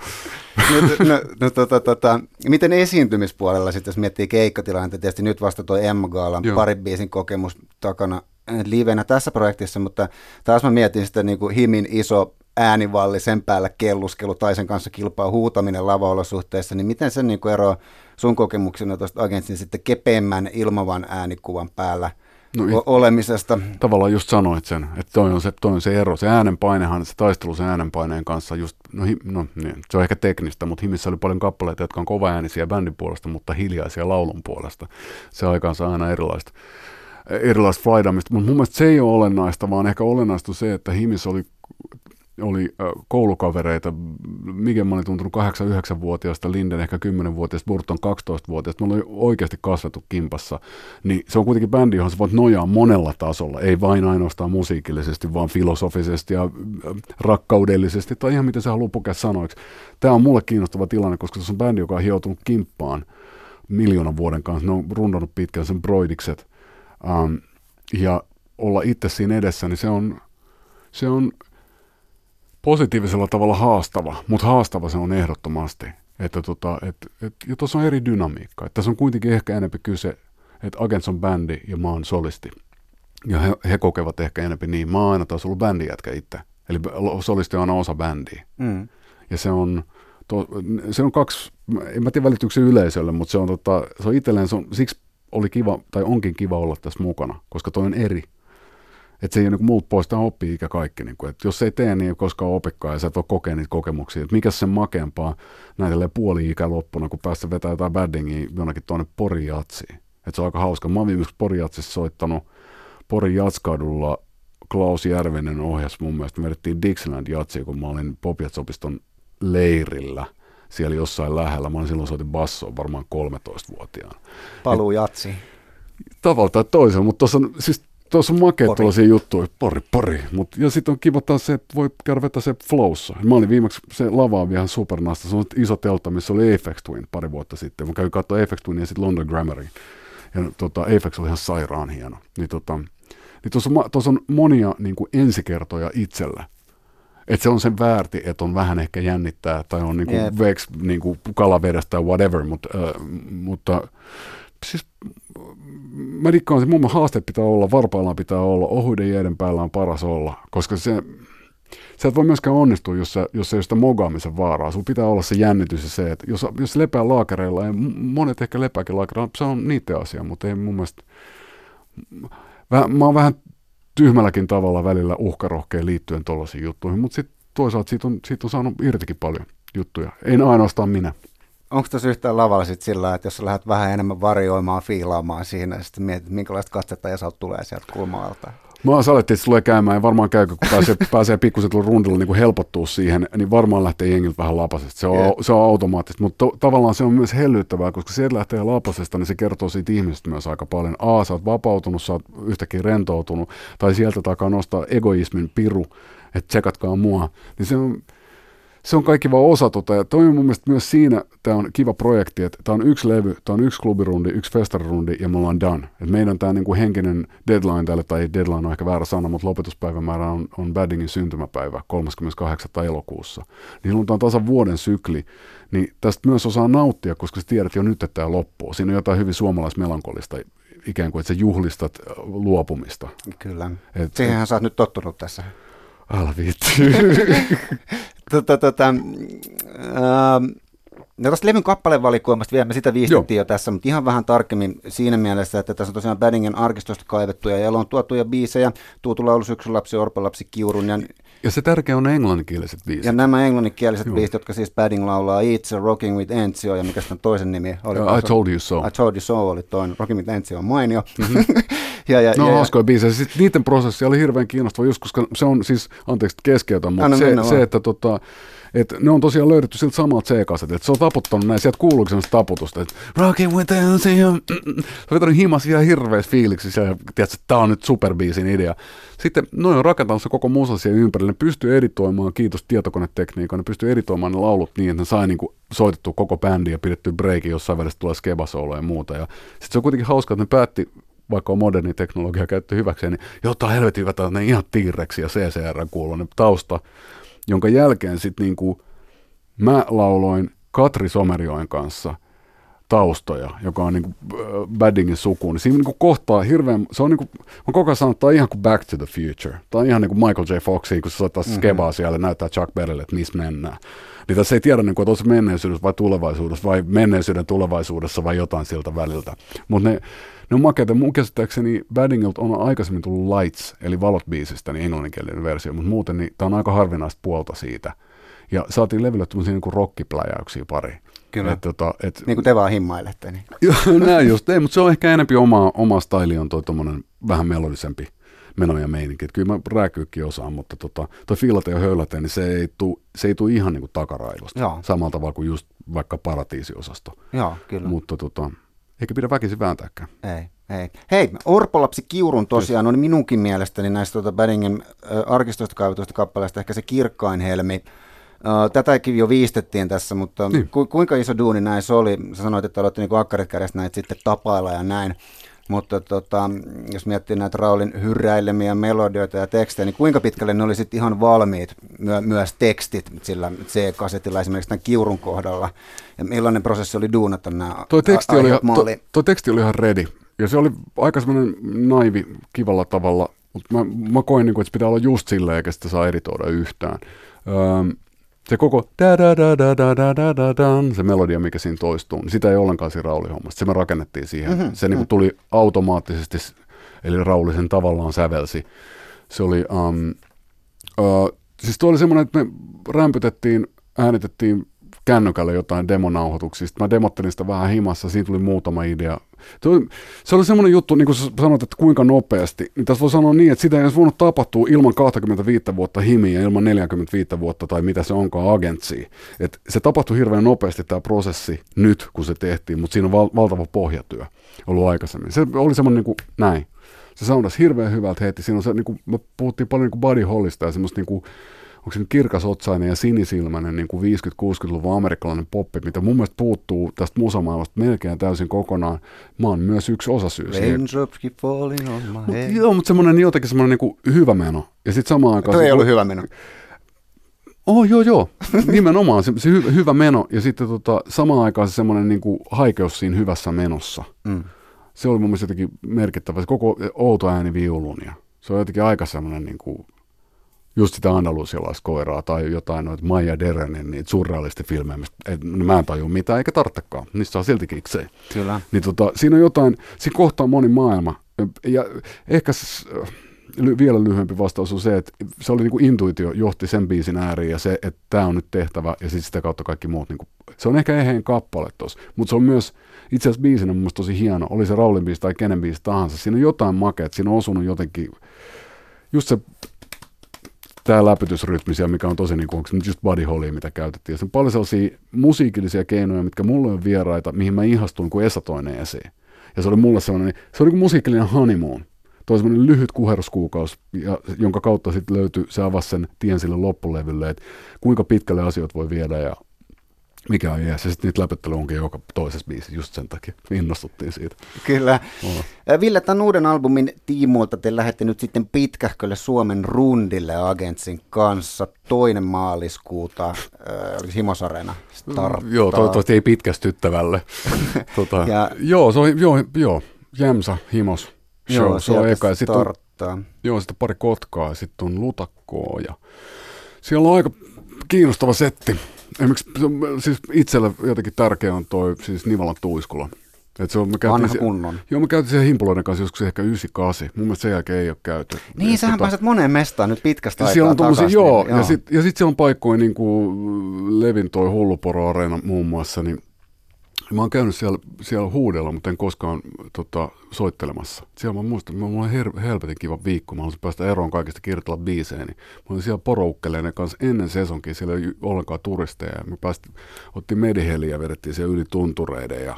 No, no, no, tota, tota, miten esiintymispuolella sitten, jos miettii keikkatilannetta, tietysti nyt vasta tuo Emma Gaalan pari biisin kokemus takana eh, livenä tässä projektissa, mutta taas mä mietin sitä niin kuin Himin iso äänivalli, sen päällä kelluskelu tai sen kanssa kilpaa huutaminen lavaolosuhteissa, niin miten se niin kuin eroaa sun kokemuksena tuosta agentsin sitten kepeämmän ilmavan äänikuvan päällä – no, olemisesta. Tavallaan just sanoit sen, että toi on se, toi on se ero. Se äänenpainehan, se taistelu sen äänenpaineen kanssa, just, no, hi, no niin, se on ehkä teknistä, mutta Himissä oli paljon kappaleita, jotka on kovaäänisiä bändin puolesta, mutta hiljaisia laulun puolesta. Se aikaansa aina erilaista erilaista flaidamista, mutta mun mielestä se ei ole olennaista, vaan ehkä olennaista se, että Himis oli oli koulukavereita. Mikä mä olin tuntunut 8-9-vuotiaasta, Linden ehkä 10-vuotiaasta, Burton 12-vuotiaasta. Me olin oikeasti kasvettu kimpassa. Niin se on kuitenkin bändi, johon sä voit nojaa monella tasolla. Ei vain ainoastaan musiikillisesti, vaan filosofisesti ja rakkaudellisesti tai ihan miten sä haluat pukea sanoiksi. Tämä on mulle kiinnostava tilanne, koska se on bändi, joka on hioutunut kimppaan miljoonan vuoden kanssa. Ne on rundannut pitkään sen broidikset. Um, ja olla itse siinä edessä, niin se on, se on positiivisella tavalla haastava, mutta haastava se on ehdottomasti. Että tota, et, et, ja tuossa on eri dynamiikka. Että tässä on kuitenkin ehkä enemmän kyse, että Agents on bändi ja mä oon solisti. Ja he, he kokevat ehkä enemmän niin. Mä oon aina taas ollut bändijätkä itse. Eli solisti on aina osa bändiä. Mm. Ja se on, to, se on kaksi, en mä tiedä välittyykö se yleisölle, mutta se on, tota, se on itselleen, se on, siksi oli kiva, tai onkin kiva olla tässä mukana, koska toi on eri että se ei ole niin muut pois, tämä oppii ikä kaikki. Niin kuin, että jos ei tee, niin ei koskaan opikaan ja sä et ole kokenut niitä kokemuksia. Että mikä sen makeampaa näitä puoli ikä loppuna, kun päästä vetää jotain baddingia jonnekin tuonne Porijatsiin. Että se on aika hauska. Mä oon viimeksi Porijatsissa soittanut Porin Jatskadulla Klaus Järvinen ohjas mun mielestä. Me vedettiin Dixieland Jatsiin, kun mä olin Popjatsopiston leirillä siellä jossain lähellä. Mä olin silloin soitin bassoa varmaan 13-vuotiaana. Paluu jatsi. Tavalla tai toisella, mutta tuossa siis Tuossa on makea tuollaisia juttuja, pori, pori. Mut, ja sitten on kiva taas se, että voi käydä vetää se flowssa. Mä olin viimeksi, se lava on ihan supernasta. Se on iso teltta, missä oli Apex Twin pari vuotta sitten. Mä kävin katsoa Apex Twin ja sitten London Grammarin. Ja tota, Apex oli ihan sairaan hieno. Niin, tota, niin tuossa, on, tuossa on monia niin kuin ensikertoja itsellä. Että se on sen väärti, että on vähän ehkä jännittää tai on niin kuin yep. veks niin kuin kalavedestä tai whatever, mutta, äh, mutta siis mä dikkaan, että mun haaste pitää olla, varpaillaan pitää olla, ohuiden jäiden päällä on paras olla, koska se, sä et voi myöskään onnistua, jos, sä, jos ei ole sitä mogaamisen vaaraa. Sulla pitää olla se jännitys ja se, että jos, jos lepää laakereilla, ja monet ehkä lepääkin laakereilla, se on niiden asia, mutta ei mun mielestä... Mä, mä oon vähän tyhmälläkin tavalla välillä uhkarohkeen liittyen tuollaisiin juttuihin, mutta sitten toisaalta siitä on, siitä on saanut irtikin paljon juttuja. En ainoastaan minä onko tässä yhtään lavalla sitten sillä, että jos sä lähdet vähän enemmän varjoimaan, fiilaamaan siinä, ja sitten mietit, minkälaista katsetta Esalta tulee sieltä kulma-alta? Mä salettiin, että se tulee käymään ja varmaan käykö, kun pääsee, pääsee pikkusen rundilla niin helpottuu siihen, niin varmaan lähtee jengiltä vähän lapasesta. Se on, yeah. se on automaattista, mutta to, tavallaan se on myös hellyttävää, koska sieltä lähtee lapasesta, niin se kertoo siitä ihmisestä myös aika paljon. A, sä oot vapautunut, sä oot yhtäkkiä rentoutunut, tai sieltä takaa nostaa egoismin piru, että tsekatkaa mua. Niin se on, se on kaikki vaan osa tota, ja toi on mun mielestä myös siinä, tämä on kiva projekti, että tämä on yksi levy, tämä on yksi klubirundi, yksi festarirundi ja me ollaan done. Et meidän tämä niinku henkinen deadline tälle, tai deadline on ehkä väärä sana, mutta lopetuspäivämäärä on, on Baddingin syntymäpäivä 38. elokuussa. Niin silloin tämä on tasan vuoden sykli, niin tästä myös osaa nauttia, koska sä tiedät jo nyt, että tämä loppuu. Siinä on jotain hyvin suomalaismelankolista ikään kuin, että sä juhlistat luopumista. Kyllä. Et, Siihenhän sä oot nyt tottunut tässä. Viitti. tota, tota, äh, No tuosta levyn kappalevalikoimasta vielä, me sitä viistittiin jo tässä, mutta ihan vähän tarkemmin siinä mielessä, että tässä on tosiaan Baddingen arkistosta kaivettuja ja on tuotuja biisejä, Tuutu laulu, Syksylapsi, Orpolapsi, Kiurun ja ja se tärkeä on englanninkieliset biisit. Ja nämä englanninkieliset Joo. biisit, jotka siis Padding laulaa It's a Rocking with Enzio, ja mikä sitten toisen nimi oli? I Told You So. I Told You So oli toinen. Rocking with Enzio on mainio. Mm-hmm. ja, ja, no ja, hauskoja biisejä. Sitten niiden prosessi oli hirveän kiinnostava just, koska se on siis, anteeksi keskeytän, mutta se, se, että tota, et ne on tosiaan löydetty siltä samalta C-kasetilta. Se on taputtanut näin, sieltä kuuluuko semmoista taputusta, että Rockin with Enzio. Se on vetänyt himas ihan hirveässä fiiliksissä ja tiedätkö, että tämä on nyt superbiisin idea. Sitten noin on rakentanut se koko musa siihen ympärille. Ne pystyy editoimaan, kiitos tietokonetekniikan, ne pystyy editoimaan ne laulut niin, että ne sai niin kuin soitettu koko bändi ja pidetty breaki, jossain välissä tulee skebasolo ja muuta. Ja sitten se on kuitenkin hauska, että ne päätti vaikka on moderni teknologia käytetty hyväkseen, niin jotta helvetin hyvä ne ihan tiireksi ja CCR kuulonen tausta, jonka jälkeen sitten niin mä lauloin Katri Somerjoen kanssa – taustoja, joka on niinku Baddingin suku, niin siinä niinku kohtaa hirveän, se on niinku, mä koko ajan sanon, että tämä on ihan kuin Back to the Future. Tämä on ihan niin kuin Michael J. Foxi, kun se soittaa mm-hmm. skebaa siellä ja näyttää Chuck Berrylle, että missä mennään. Niin tässä ei tiedä, niinku, että onko se menneisyydessä vai tulevaisuudessa, vai menneisyyden tulevaisuudessa vai jotain siltä väliltä. Mutta ne, ne on makeita. Mun käsittääkseni Baddingilta on aikaisemmin tullut Lights, eli valot biisistä, niin englanninkielinen versio, mutta muuten niin tämä on aika harvinaista puolta siitä. Ja saatiin levylle tämmöisiä niin rockipläjäyksiä pari. Kyllä. Et, tota, et, niin kuin te vaan himmailette. Niin. Joo, näin just. Ei, mutta se on ehkä enempi oma, oma staili on toi vähän melodisempi meno ja meininki. Et kyllä mä rääkyykin osaan, mutta tota, toi fiilate ja höyläte, niin se ei tule se ei tuu ihan niin kuin takaraivosta. Joo. Samalla tavalla kuin just vaikka paratiisiosasto. Joo, kyllä. Mutta tota, eikä pidä väkisin vääntääkään. Ei. Ei. Hei, Orpolapsi Kiurun tosiaan on minunkin mielestäni näistä tuota Baddingen äh, arkistosta kaivetuista kappaleista ehkä se kirkkain helmi. Uh, tätäkin jo viistettiin tässä, mutta niin. ku, kuinka iso duuni näissä oli? Sä sanoit, että olette niin akkarit kädestä näitä sitten tapailla ja näin. Mutta tota, jos miettii näitä Raulin hyrräilemiä melodioita ja tekstejä, niin kuinka pitkälle ne oli sitten ihan valmiit, myö, myös tekstit sillä C-kasetilla esimerkiksi tämän kiurun kohdalla? Ja millainen prosessi oli duunata nämä Tuo teksti, oli, to, toi teksti oli ihan ready. Ja se oli aika semmoinen naivi, kivalla tavalla, mutta mä, mä koin, niin kuin, että se pitää olla just silleen, eikä sitä saa editoida yhtään. Öö, se koko da da da da da da da da da se melodia, mikä siinä toistuu, niin sitä ei ollenkaan siinä Rauli-hommassa. Se me rakennettiin siihen. Mm-hmm. Se niin kuin tuli automaattisesti, eli Rauli sen tavallaan sävelsi. Se oli, um, uh, siis tuo oli semmoinen, että me rämpytettiin, äänitettiin kännykällä jotain demonauhoituksista. Mä demottelin sitä vähän himassa, siinä tuli muutama idea. Se oli semmoinen juttu, niin kuin sanoit, että kuinka nopeasti. Niin tässä voi sanoa niin, että sitä ei voinut tapahtua ilman 25 vuotta himiä, ilman 45 vuotta tai mitä se onkaan agentsia. Et se tapahtui hirveän nopeasti tämä prosessi nyt, kun se tehtiin, mutta siinä on val- valtava pohjatyö ollut aikaisemmin. Se oli semmoinen niin kuin näin. Se soundasi hirveän hyvältä heti. Siinä on se, niin kuin, me puhuttiin paljon niin kuin Buddy Hollista ja semmoista niin kuin, onko se nyt kirkasotsainen ja sinisilmäinen niin kuin 50-60-luvun amerikkalainen poppi, mitä mun mielestä puuttuu tästä musamaailmasta melkein täysin kokonaan. Mä oon myös yksi osasyy siihen. Mut, joo, mutta semmoinen jotenkin semmoinen niin hyvä meno. Ja sitten samaan aikaan... Tuo ei ollut hyvä meno. Oh, joo, joo. Nimenomaan se, se hyvä, hyvä meno ja sitten tota, samaan aikaan se semmoinen niin kuin haikeus siinä hyvässä menossa. Mm. Se oli mun mielestä jotenkin merkittävä. Se koko outo ääni viulun ja se on jotenkin aika semmoinen niin kuin just sitä andalusialaiskoiraa tai jotain noita Maija Derenin niitä surrealistifilmejä, et, mä en tajua mitään eikä tarvitsekaan, niistä saa silti kikseen. Kyllä. Niin tota, siinä on jotain, siinä kohtaa moni maailma ja ehkä ly, vielä lyhyempi vastaus on se, että se oli niinku intuitio johti sen biisin ääriin ja se, että tämä on nyt tehtävä ja sitten sitä kautta kaikki muut. Niinku, se on ehkä eheen kappale tuossa, mutta se on myös itse asiassa biisinä mun tosi hieno, oli se Raulin biisi tai kenen biisi tahansa. Siinä on jotain makeat, siinä on osunut jotenkin, just se tämä läpytysrytmisiä, mikä on tosi niin kuin, onko se just body holly, mitä käytettiin. Ja on paljon sellaisia musiikillisia keinoja, mitkä mulle on vieraita, mihin mä ihastuin, kun Esa toinen esiin. Ja se oli mulle sellainen, se oli kuin musiikillinen honeymoon. Toi semmoinen lyhyt kuheruskuukausi, ja, jonka kautta sitten löytyi, se avasi sen tien sille loppulevylle, että kuinka pitkälle asiat voi viedä ja mikä on jees. Ja sitten niitä läpettely onkin joka toisessa biisissä just sen takia. Innostuttiin siitä. Kyllä. Oh. Ville, tämän uuden albumin tiimoilta te lähette nyt sitten pitkähkölle Suomen rundille Agentsin kanssa toinen maaliskuuta. Äh, Himosarena starttaa? Mm, joo, toivottavasti ei pitkästyttävälle. tota, ja, joo, se on, joo, joo, Jämsä, Himos. Show, joo, se on eka. Sitten on, joo, sitten pari Kotkaa, sitten on Lutakkoa ja siellä on aika kiinnostava setti Esimerkiksi siis itselle jotenkin tärkeä on toi siis Nivalan tuiskula. Et se on, me Vanha se, kunnon. Joo, me käytiin sen himpuloiden kanssa joskus ehkä 98. Mun mielestä sen jälkeen ei ole käyty. Niin, et, sähän tota, pääset moneen mestaan nyt pitkästä aikaa siellä on takas, joo, niin, joo, ja sitten ja sit siellä on paikkoja niin kuin Levin toi Hulluporo-areena muun muassa, niin Mä oon käynyt siellä, siellä huudella, mutta en koskaan tota, soittelemassa. Siellä mä muistan, että mulla oli her- helvetin kiva viikko. Mä haluaisin päästä eroon kaikista kirjoitella biisejä. Niin mä olin siellä poroukkeleiden kanssa ennen sesonkin. Siellä ei ollenkaan turisteja. Me päästiin, otti mediheliä ja vedettiin siellä yli tuntureiden ja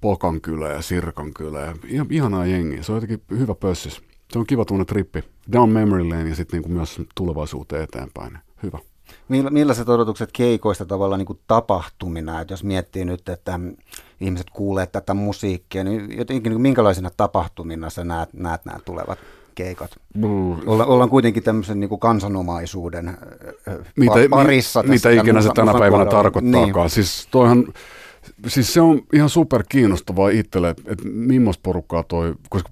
Pokan kylä ja Sirkan kylä. Ja ihan, ihanaa jengiä. Se on jotenkin hyvä pössis. Se on kiva tunne trippi. Down memory lane ja sitten niinku myös tulevaisuuteen eteenpäin. Hyvä. Millaiset odotukset keikoista tavallaan niin kuin tapahtumina, että jos miettii nyt, että ihmiset kuulee tätä musiikkia, niin jotenkin niin minkälaisina tapahtumina sä näet, näet nämä tulevat keikat? Olla, ollaan kuitenkin tämmöisen niin kuin kansanomaisuuden mitä, parissa. Mi, mitä ikinä se tänä päivänä tarkoittaakaan. Niin. Siis, toihan, siis se on ihan super kiinnostavaa itselle, että, että millaista porukkaa toi, koska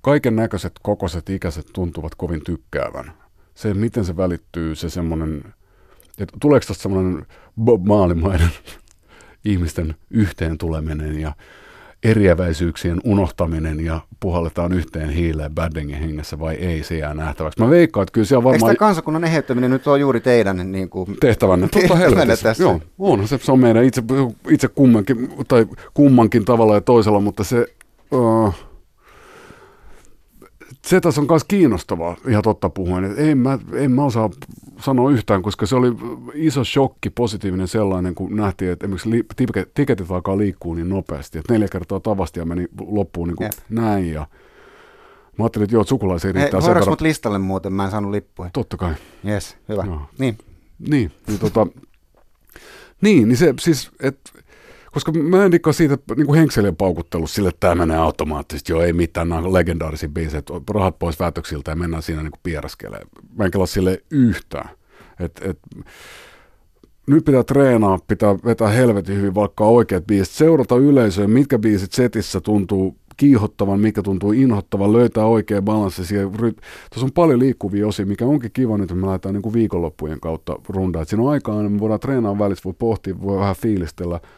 kaiken näköiset, kokoiset, ikäiset tuntuvat kovin tykkäävän se, miten se välittyy, se semmoinen, että tuleeko tästä semmoinen Bob Maalimainen ihmisten yhteen tuleminen ja eriäväisyyksien unohtaminen ja puhalletaan yhteen hiileen Baddingin hengessä vai ei, se jää nähtäväksi. Mä veikkaan, että kyllä siellä varmaan... Eikö tämä kansakunnan eheyttäminen nyt on juuri teidän niin kuin... tehtävänne? Totta helvetissä. Joo, on, se, se on meidän itse, itse kummankin, tai kummankin tavalla ja toisella, mutta se... Uh, se tässä on myös kiinnostavaa, ihan totta puhuen. Että en, mä, en mä osaa sanoa yhtään, koska se oli iso shokki, positiivinen sellainen, kun nähtiin, että esimerkiksi tiketit alkaa liikkua niin nopeasti. Että neljä kertaa tavasti ja meni loppuun niin kuin näin. Ja mä ajattelin, että joo, sukulaisia riittää Hei, sen verran. mut listalle muuten, mä en saanut lippuja. Totta kai. Yes, hyvä. Joo. Niin. Niin, niin, tota, niin, niin se siis, että koska mä en dikkaa siitä niin kuin henkselien paukuttelu sille, että tämä menee automaattisesti. Joo, ei mitään, nämä legendaarisia biisejä, rahat pois päätöksiltä ja mennään siinä niin pieraskeleen. Mä en kelaa sille yhtään. Et, et, nyt pitää treenaa, pitää vetää helvetin hyvin vaikka oikeat biisit, seurata yleisöä, mitkä biisit setissä tuntuu kiihottavan, mikä tuntuu inhottavan, löytää oikea balanssi. Tuossa on paljon liikkuvia osia, mikä onkin kiva nyt, että me laitetaan niin kuin viikonloppujen kautta rundaa. siinä on aikaa, niin me voidaan treenaa välissä, voi pohtia, voi vähän fiilistellä –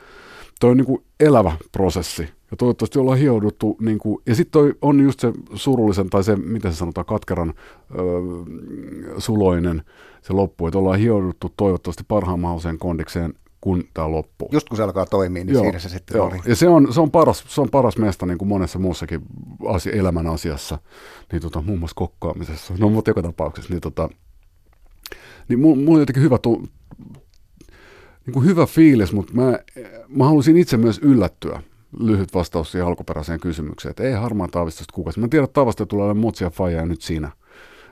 toi on niin kuin elävä prosessi. Ja toivottavasti ollaan hiouduttu, niin kuin, ja sitten toi on just se surullisen, tai se, miten se sanotaan, katkeran öö, suloinen se loppu, että ollaan hiouduttu toivottavasti parhaan mahdolliseen kondikseen, kun tämä loppuu. Just kun se alkaa toimia, niin joo, siinä se sitten joo. oli. Ja se on, se on, paras, se on paras mesta niin kuin monessa muussakin asia, elämän asiassa, niin tota, muun muassa kokkaamisessa, no mutta joka tapauksessa, niin, tota, niin mulla, mulla on jotenkin hyvä tu, niin kuin hyvä fiilis, mutta mä, mä halusin itse myös yllättyä. Lyhyt vastaus siihen alkuperäiseen kysymykseen, että ei harmaa taavistosta kukaan. Mä tiedän, että tavasta tulee olemaan mutsia faija nyt siinä.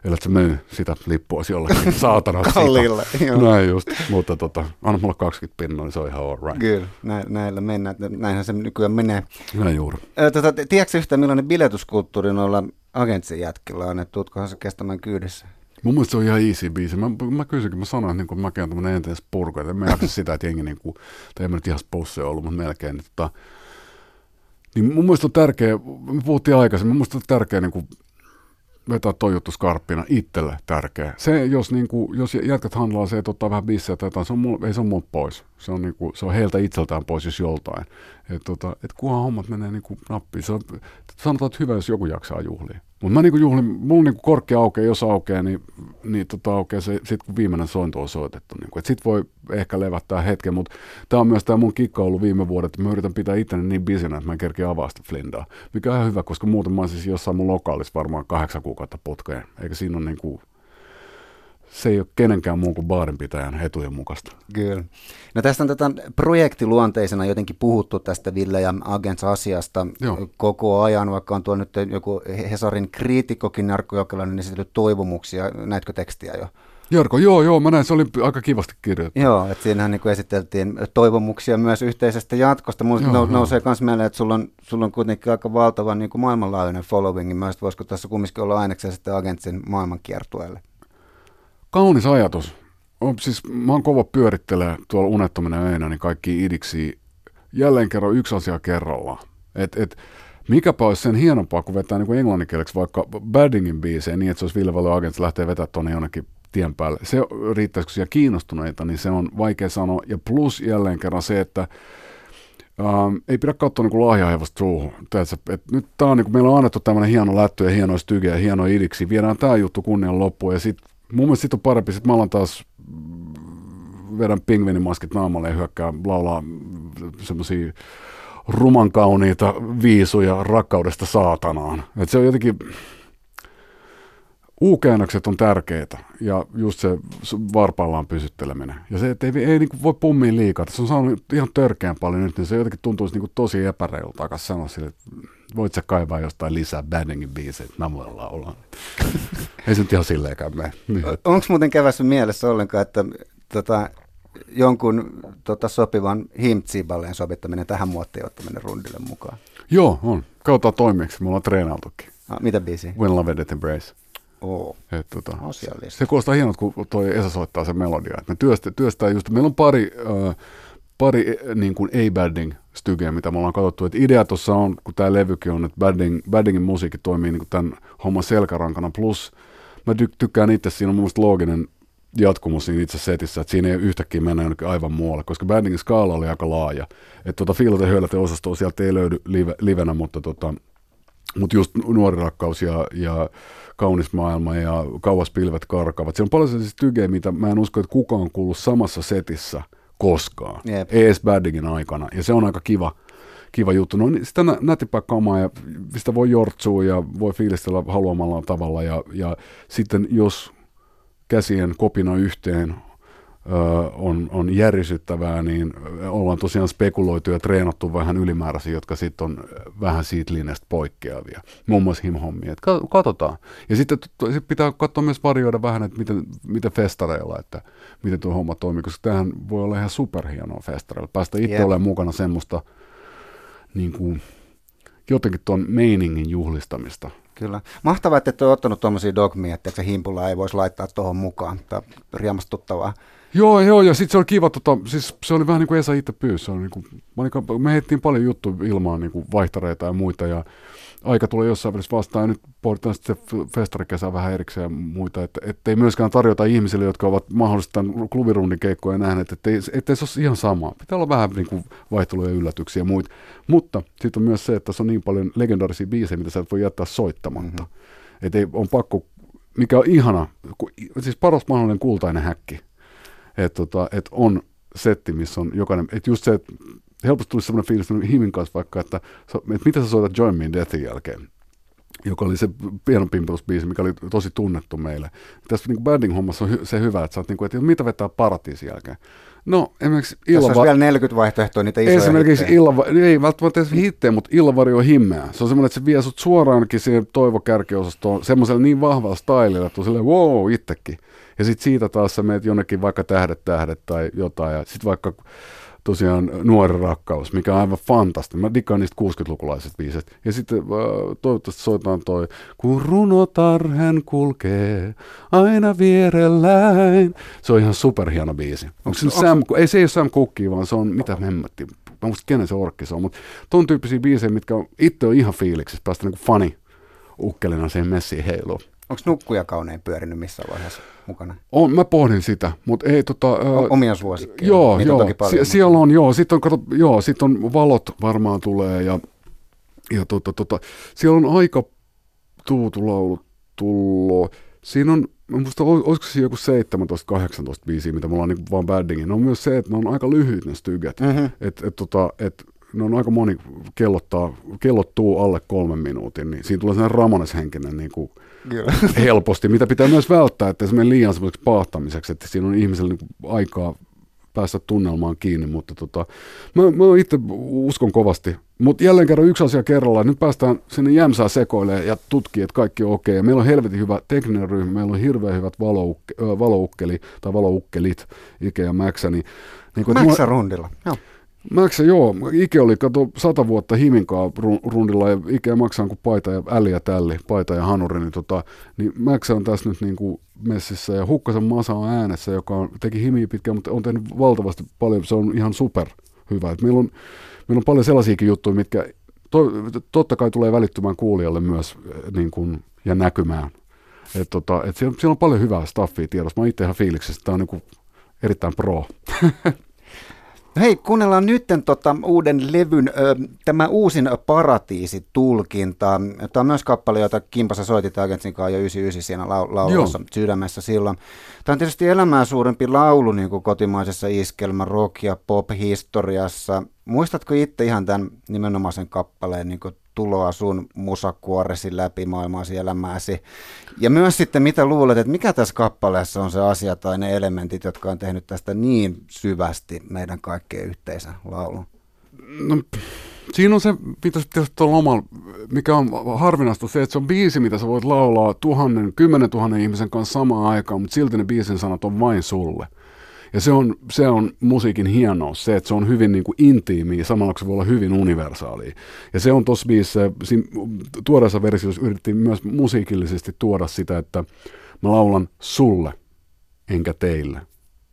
Eli että se myy sitä lippua jollekin saatana Kallille, Näin just, mutta tota, anna mulle 20 pinnoa, niin se on ihan all right. Kyllä, nä- näillä mennään, näinhän se nykyään menee. Näin juuri. Tota, tiedätkö yhtään, millainen biletuskulttuuri noilla agentsin jätkillä on, että tuutkohan se kestämään kyydessä? Mun mielestä se on ihan easy biisi. Mä, mä kysyinkin, mä sanoin, että niin mäkin on tämmöinen entees purku, että mä jaksa sitä, että jengi, niin kuin, tai en mä nyt ihan sposse ollut, mutta melkein. Että, niin mun mielestä on tärkeä, me puhuttiin aikaisemmin, mun mielestä on tärkeä niin kuin, vetää toi juttu skarppina itselle tärkeä. Se, jos, niin kuin, jos jätkät handlaa se, että ottaa vähän bissejä tai jotain, se on mulla, ei se on mulla pois. Se on, niin kuin, se on heiltä itseltään pois, jos joltain. Että tota, et kunhan hommat menee niin kuin nappiin. Se on, sanotaan, että hyvä, jos joku jaksaa juhlia. Mutta mä niinku juhlin, mulla niinku korkki aukeaa, jos aukeaa, niin, niin tota aukeaa se sit kun viimeinen sointo on soitettu. Niinku. Et sit voi ehkä levättää hetken, mutta tämä on myös tämä mun kikka ollut viime vuodet, että mä yritän pitää itteni niin bisinä, että mä en kerkeä avaa sitä flindaa. Mikä on ihan hyvä, koska muuten mä olisin jossain mun lokaalissa varmaan kahdeksan kuukautta putkeen, eikä siinä ole niinku se ei ole kenenkään muun kuin baarinpitäjän etujen mukaista. Kyllä. No tästä on tätä projektiluonteisena jotenkin puhuttu tästä Ville ja Agents-asiasta Joo. koko ajan, vaikka on tuo nyt joku Hesarin kriitikkokin Narkko Jokelainen esitellyt toivomuksia. Näetkö tekstiä jo? Jarko, joo, joo, mä näin, se oli aika kivasti kirjoitettu. Joo, että siinähän niin esiteltiin toivomuksia myös yhteisestä jatkosta. Musta joo, nousee myös mieleen, että sulla on, sulla on kuitenkin aika valtava niin kuin maailmanlaajuinen following. Mä voisiko tässä kumminkin olla ainekseen sitten agentsin maailmankiertueelle? Kaunis ajatus. On, siis mä oon kova pyörittelee tuolla unettomina öinä niin kaikki idiksi jälleen kerran yksi asia kerrallaan. Et, et, mikäpä olisi sen hienompaa, kun vetää niin englanninkieleksi vaikka Baddingin biiseen niin, että se olisi Ville Valo Agents lähtee vetää tuonne jonnekin tien päälle. Se riittäisikö siellä kiinnostuneita, niin se on vaikea sanoa. Ja plus jälleen kerran se, että Ähm, ei pidä katsoa niin lahjahevosta suuhun. nyt tää on, niin meillä on annettu tämmöinen hieno lättö ja hieno styge ja hieno idiksi. Viedään tämä juttu kunnian loppuun ja sit, mun mielestä sit on parempi, sit mä alan taas vedän pingvinimaskit naamalle ja hyökkää laulaa semmoisia ruman kauniita viisuja rakkaudesta saatanaan. Et se on jotenkin, U-käännökset on tärkeitä ja just se varpaillaan pysytteleminen. Ja se, että ei, ei niin voi pummia liikaa. Se on saanut ihan törkeän paljon nyt, niin se jotenkin tuntuisi niin tosi epäreilta aika sanoa sille, että voit sä kaivaa jostain lisää Banningin biisejä, että mä voin laulaa. ei se nyt ihan silleenkään mene. Niin. Onko muuten kevässä mielessä ollenkaan, että tota, jonkun tota, sopivan himtsiballeen sovittaminen tähän muottiin ottaminen rundille mukaan? Joo, on. Katsotaan toimieksi. Me ollaan treenailtukin. Ah, mitä biisi? When Love Death Embrace. Oo. Et, tota, se kuulostaa hienolta, kun toi Esa soittaa sen melodia. Me työstä, työstää just, meillä on pari, äh, pari niin kuin ei-badding stygeä, mitä me ollaan katsottu. Et idea tuossa on, kun tämä levykin on, että badding, baddingin musiikki toimii niin kuin tämän homman selkärankana. Plus mä ty- tykkään itse, siinä on mun looginen jatkumus siinä itse setissä, että siinä ei yhtäkkiä mennä jonnekin aivan muualle, koska Baddingin skaala oli aika laaja. Että tuota Fiiloten höylät osastoa sieltä ei löydy live, livenä, mutta, tota, mutta just nuori rakkaus ja, ja kaunis maailma ja kauas pilvet karkavat. Siellä on paljon sellaisia tygejä, mitä mä en usko, että kukaan on kuullut samassa setissä koskaan, Jep. ees Baddingin aikana. Ja se on aika kiva, kiva juttu. No niin sitä nätippää kamaa ja sitä voi jortsua ja voi fiilistellä haluamalla tavalla. Ja, ja sitten jos käsien kopina yhteen on, on järisyttävää, niin ollaan tosiaan spekuloitu ja treenattu vähän ylimääräisiä, jotka sitten on vähän siitä linjasta poikkeavia. Muun muassa himhommia. Että katsotaan. Ja sitten sit pitää katsoa myös varjoida vähän, että miten, miten festareilla, että miten tuo homma toimii, koska tämähän voi olla ihan superhienoa festareilla. Päästä itse yep. olemaan mukana semmoista niin kuin, jotenkin tuon meiningin juhlistamista. Kyllä. Mahtavaa, että et ole ottanut tuommoisia dogmia, että se himpulla ei voisi laittaa tuohon mukaan. Tämä on riemastuttavaa. Joo, joo, ja sitten se oli kiva, tota, siis se oli vähän niin kuin Esa itse pyysi. Niin kuin, me heittiin paljon juttuja ilmaan, niin kuin vaihtareita ja muita, ja aika tulee jossain välissä vastaan, ja nyt pohditaan sitten se festarikesä vähän erikseen ja muita, että ei myöskään tarjota ihmisille, jotka ovat mahdollisesti tämän klubirundin keikkoja nähneet, että ei se ole ihan sama. Pitää olla vähän niin kuin vaihteluja ja yllätyksiä ja muita. Mutta sitten on myös se, että se on niin paljon legendaarisia biisejä, mitä sä et voi jättää soittamatta. Mm-hmm. Että on pakko, mikä on ihana, siis paras mahdollinen kultainen häkki että tota, et on setti, missä on jokainen, että just se, että helposti tulisi sellainen fiilis Himin kanssa vaikka, että, että mitä sä soitat Join Me Deathin jälkeen, joka oli se pieno pimpelysbiisi, mikä oli tosi tunnettu meille. Tässä niin banding-hommassa on se hyvä, että sä oot niin kuin, että mitä vetää paratiisin jälkeen. No, esimerkiksi Tässä olisi vielä 40 vaihtoehtoja, niitä isoja Esimerkiksi illava, ei välttämättä edes hittejä, mutta illavari on himmeä. Se on semmoinen, että se vie sut suoraankin siihen toivokärkiosastoon semmoisella niin vahvalla stylilla, että on silleen wow, itsekin. Ja sitten siitä taas sä meet jonnekin vaikka tähdet tähdet tai jotain, ja sitten vaikka tosiaan nuori rakkaus, mikä on aivan fantastinen. Mä dikkaan niistä 60-lukulaisista biisistä. Ja sitten äh, toivottavasti soitaan toi, kun runotarhen kulkee aina vierelläin. Se on ihan superhieno biisi. Onko se Sam, ei se ei ole Sam Cookie, vaan se on, mitä hemmetti, mä muista kenen se orkki se on, mutta ton tyyppisiä biisejä, mitkä on, itse on ihan fiiliksissä, päästä niinku fani ukkelina siihen messiin heiluun. Onko nukkuja kaunein pyörinyt missään vaiheessa mukana? On, mä pohdin sitä, mutta ei tota... O- omia suosikkeja. Joo, Niitä joo. On paljon, Sie- siellä on, joo, sitten on, kato, joo, sit on valot varmaan tulee ja, ja tota, tota, siellä on aika tuutulaulu tullo. Siinä on, mä muista, olisiko siinä joku 17-18 biisiä, mitä mulla on niin vaan baddingin. Ne on myös se, että ne on aika lyhyt ne styget. Mm-hmm. Et, et, tota, et, ne on aika moni kellottaa, kellottuu alle kolmen minuutin, niin siinä tulee sellainen Ramones-henkinen niin kuin helposti, mitä pitää myös välttää, että se menee liian semmoiseksi paahtamiseksi, että siinä on ihmisellä niin aikaa päästä tunnelmaan kiinni, mutta tota, mä, mä itse uskon kovasti. Mutta jälleen kerran yksi asia kerrallaan, nyt päästään sinne jämsää sekoilemaan ja tutkii, että kaikki on okei. Okay. Meillä on helvetin hyvä tekninen ryhmä, meillä on hirveän hyvät valoukke, valoukkeli tai valoukkelit, Ike ja Mäksä. Niin, niin Mäksä rundilla, joo. Mäksä, joo. Ike oli, kato, sata vuotta Himinkaa rundilla ja Ike maksaa kuin paita ja äli ja tälli, paita ja hanuri, niin, tota, niin Mäksä on tässä nyt niin kuin messissä ja Hukkasen Masa on äänessä, joka on, teki himiä pitkään, mutta on tehnyt valtavasti paljon, se on ihan super hyvä. Et meillä, on, meillä on paljon sellaisiakin juttuja, mitkä to, totta kai tulee välittymään kuulijalle myös niin kuin, ja näkymään. Et tota, et siellä, siellä, on paljon hyvää staffia tiedossa. Mä itse ihan että tämä on niin kuin erittäin pro. Hei, kuunnellaan nyt tota, uuden levyn, ö, tämä uusin paratiisitulkinta. Tämä on myös kappale, jota Kimpassa soitit Agentsin kanssa jo 99 siinä lau- laulussa sydämessä silloin. Tämä on tietysti elämää suurempi laulu niin kuin kotimaisessa iskelmä, rock- ja pop-historiassa. Muistatko itse ihan tämän nimenomaisen kappaleen niin kuin tuloa sun musakuoresi läpi maailmaasi elämääsi. Ja myös sitten, mitä luulet, että mikä tässä kappaleessa on se asia tai ne elementit, jotka on tehnyt tästä niin syvästi meidän kaikkien yhteisen laulun? No, siinä on se, pitäisi tietysti lomalla, mikä on harvinaista, se, että se on biisi, mitä sä voit laulaa tuhannen, kymmenen tuhannen ihmisen kanssa samaan aikaan, mutta silti ne biisin sanat on vain sulle. Ja se on, se on musiikin hienous, se, että se on hyvin niin kuin intiimiä, samalla se voi olla hyvin universaalia. Ja se on tuossa biisissä, tuoreessa versiossa yritettiin myös musiikillisesti tuoda sitä, että mä laulan sulle, enkä teille.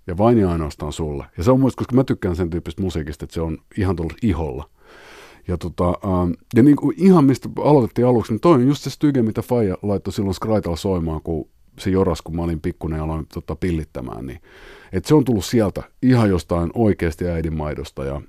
Ja vain ja ainoastaan sulle. Ja se on muista, koska mä tykkään sen tyyppistä musiikista, että se on ihan tullut iholla. Ja, tota, ähm, ja niin kuin ihan mistä aloitettiin aluksi, niin toi on just se styge, mitä Faija laittoi silloin Skraitalla soimaan, kun se joras, kun mä olin pikkunen ja aloin tota, pillittämään, niin et se on tullut sieltä ihan jostain oikeasti äidinmaidosta ja,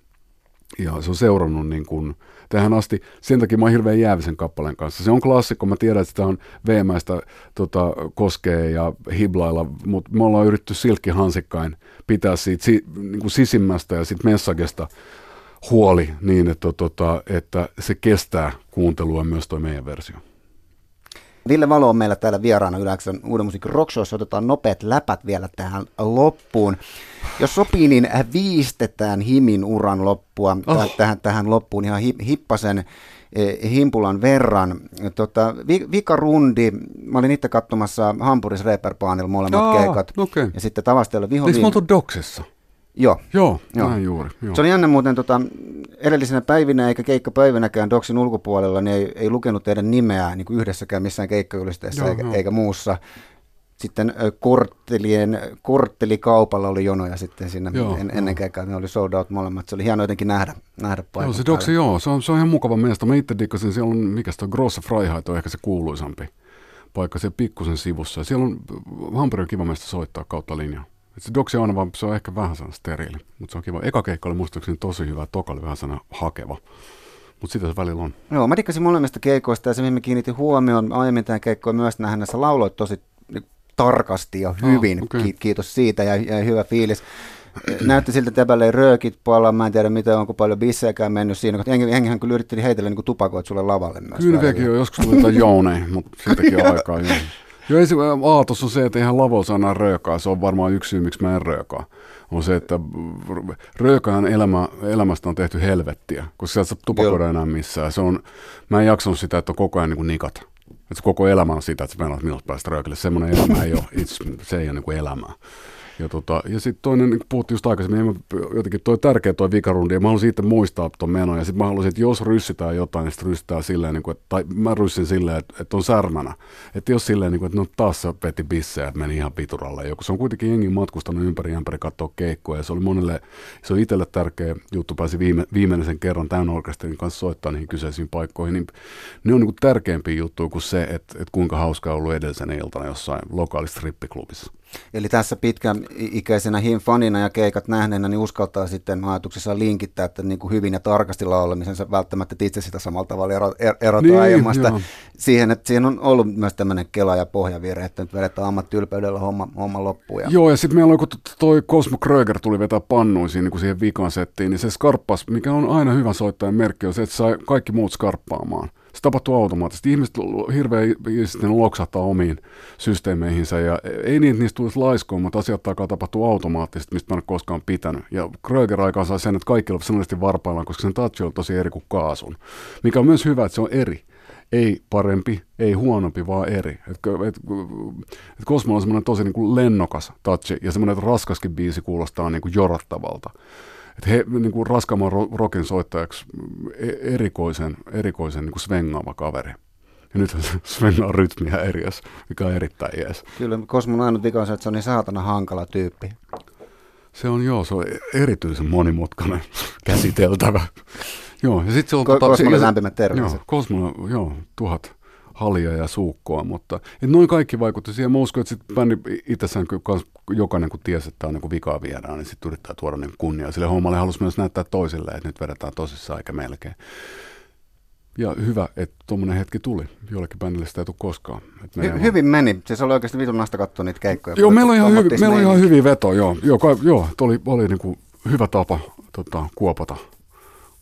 ja se on seurannut niin kuin tähän asti. Sen takia mä oon hirveän jäävisen kappaleen kanssa. Se on klassikko, mä tiedän, että sitä on veemäistä tota, koskee ja hiblailla, mutta me ollaan yritetty silkkihansikkain pitää siitä si, niin kuin sisimmästä ja sitten messagesta huoli niin, että, tota, että se kestää kuuntelua myös tuo meidän versio. Ville Valo on meillä täällä vieraana Yläksön Uuden musiikin rockshowssa. Otetaan nopeat läpät vielä tähän loppuun. Jos sopii, niin viistetään Himin uran loppua oh. tähän, tähän loppuun ihan hippasen eh, himpulan verran. Tota, vi, vikarundi, mä olin itse katsomassa Hampuris Reeperpaanilla molemmat oh, keikat. Okay. Ja sitten Tavastella vihollinen. Eikö me oltu Doksessa? Joo. Joo, joo. näin juuri. Joo. Se oli jännä muuten tota, edellisenä päivinä eikä keikkapäivänäkään Doksin ulkopuolella, niin ei, ei lukenut teidän nimeä niin kuin yhdessäkään missään keikkajulisteessa eikä, eikä muussa. Sitten korttelien, korttelikaupalla oli jonoja sitten siinä joo, en, ennen keikkaa, ne oli sold out molemmat. Se oli hieno jotenkin nähdä, nähdä paikan Joo, se Doksi, joo, se on, se on ihan mukava meistä. Mä itse dikkasin, siellä on, mikä se on, Grosse Freiheit on ehkä se kuuluisampi paikka siellä pikkusen sivussa. Ja siellä on Hampuri on kiva meistä soittaa kautta linjaa. Et se doksi on vaan, se on ehkä vähän sana steriili, mutta se on kiva. Eka keikka oli muistaakseni tosi hyvä, toka oli vähän sana hakeva. Mutta sitä se välillä on. Joo, mä dikkasin molemmista keikoista ja se, mihin mä kiinnitin huomioon aiemmin tämän keikkoon myös nähdä, sä lauloit tosi tarkasti ja hyvin. Oh, okay. Kiitos siitä ja, ja hyvä fiilis. Näytti siltä, että ei röökit puolella. Mä en tiedä, mitä onko paljon bisseäkään mennyt siinä. Koska hengihän kyllä yritti heitellä niin tupakoit sulle lavalle myös. Kyllä on joskus tuli jotain jouneen, mutta siitäkin on aikaa. Jo. Joo, ensi, aatos on se, että lavo sana röökaa. Se on varmaan yksi syy, miksi mä en röökaa. On se, että röökaan elämä, elämästä on tehty helvettiä, koska sieltä saa tupakoida enää missään. Se on, mä en jaksanut sitä, että on koko ajan niin nikat. Että koko elämä on sitä, että sä meinaat milloin päästä röökille. Semmoinen elämä ei ole, se ei ole niin kuin elämää. Ja, tota, ja sitten toinen, niin puhuttiin just aikaisemmin, niin jotenkin toi tärkeä toi vikarundi, ja mä haluaisin itse muistaa tuon menon, ja sitten mä haluaisin, että jos ryssitään jotain, niin sitten ryssitään silleen, niin kuin, että, tai mä ryssin silleen, että, että on särmänä. Että jos silleen, niin kuin, että no taas se veti bissejä, että meni ihan pituralle joku. Se on kuitenkin jengi matkustanut ympäri ympäri katsoa keikkoa, ja se oli monelle, se on itselle tärkeä juttu, pääsi viime, viimeisen kerran tämän orkesterin kanssa soittaa niihin kyseisiin paikkoihin, niin ne on niin kuin tärkeämpiä juttuja kuin se, että, että kuinka hauskaa ollut edellisenä iltana jossain lokaalissa strippiklubissa. Eli tässä pitkän ikäisenä fanina ja keikat nähneenä, niin uskaltaa sitten ajatuksessa linkittää, että niin kuin hyvin ja tarkasti laulamisensa välttämättä itse sitä samalla tavalla er, erota niin, aiemmasta joo. Siihen, että siihen on ollut myös tämmöinen kela ja pohjavirhe, että nyt vedetään ammattiylpeydellä homma, homma loppuun. Joo, ja sitten meillä on, kun toi Cosmo Kröger tuli vetää pannuisiin niin siihen vikan settiin, niin se skarppas, mikä on aina hyvä soittajan merkki, on se, että sai kaikki muut skarppaamaan. Se tapahtuu automaattisesti. Ihmiset hirveän sitten loksahtaa omiin systeemeihinsä ja ei niin, että niistä tulisi laiskoon, mutta asiat takaa tapahtuu automaattisesti, mistä mä en ole koskaan pitänyt. Ja Kröger aikaan sai sen, että kaikki ovat sanoisesti varpaillaan, koska sen touch on tosi eri kuin kaasun. Mikä on myös hyvä, että se on eri. Ei parempi, ei huonompi, vaan eri. Et, et, et Cosmo on semmoinen tosi niin kuin lennokas touch ja semmoinen, että raskaskin biisi kuulostaa niin kuin jorattavalta että he niin kuin raskaamman rokin soittajaksi e-, erikoisen, erikoisen niin kuin svengaava kaveri. Ja nyt svengaa rytmiä eri, mikä on erittäin jees. Kyllä, Kosmon ainut vika on se, että se on niin saatana hankala tyyppi. Se on joo, se on erityisen monimutkainen käsiteltävä. Joo, ja sitten se on... Ko- tota, Kosmolle lämpimät terveiset. Joo, Kosmolle, joo, tuhat halia ja suukkoa, mutta et noin kaikki vaikutti siihen. Mä uskon, että sitten bändi itsessään jokainen kun tiesi, että tämä on niin vikaa viedään, niin sitten yrittää tuoda niin kunniaa. Sille hommalle halusi myös näyttää toisille, että nyt vedetään tosissaan eikä melkein. Ja hyvä, että tuommoinen hetki tuli. Jollekin bändille sitä ei tule koskaan. Hy- hyvin meni. Siis oli oikeasti vitun nasta katsoa niitä keikkoja. Joo, meillä on ihan, hyvi, meillä on ihan hyviä vetoja. Joo, joo, joo oli, oli niin kuin hyvä tapa tota, kuopata,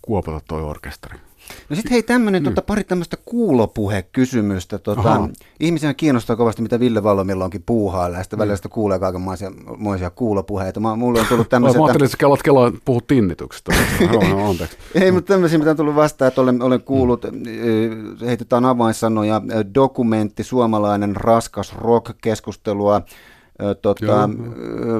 kuopata toi orkesteri. No sitten hei tämmöinen, mm. tota, pari tämmöistä kuulopuhekysymystä. Tota, ihmisiä kiinnostaa kovasti, mitä Ville Valomilla onkin puuhailla, ja sitten mm. välillä sitä kuulee kaikenmoisia kuulopuheita. Mä, mulle on tullut tämmöisiä... Mä ajattelin, että kelat kelaa puhut tinnityksestä. no, Ei, mutta tämmöisiä, mitä on tullut vastaan, että olen, olen kuullut, mm. heitetään avainsanoja, dokumentti, suomalainen raskas rock-keskustelua, tota,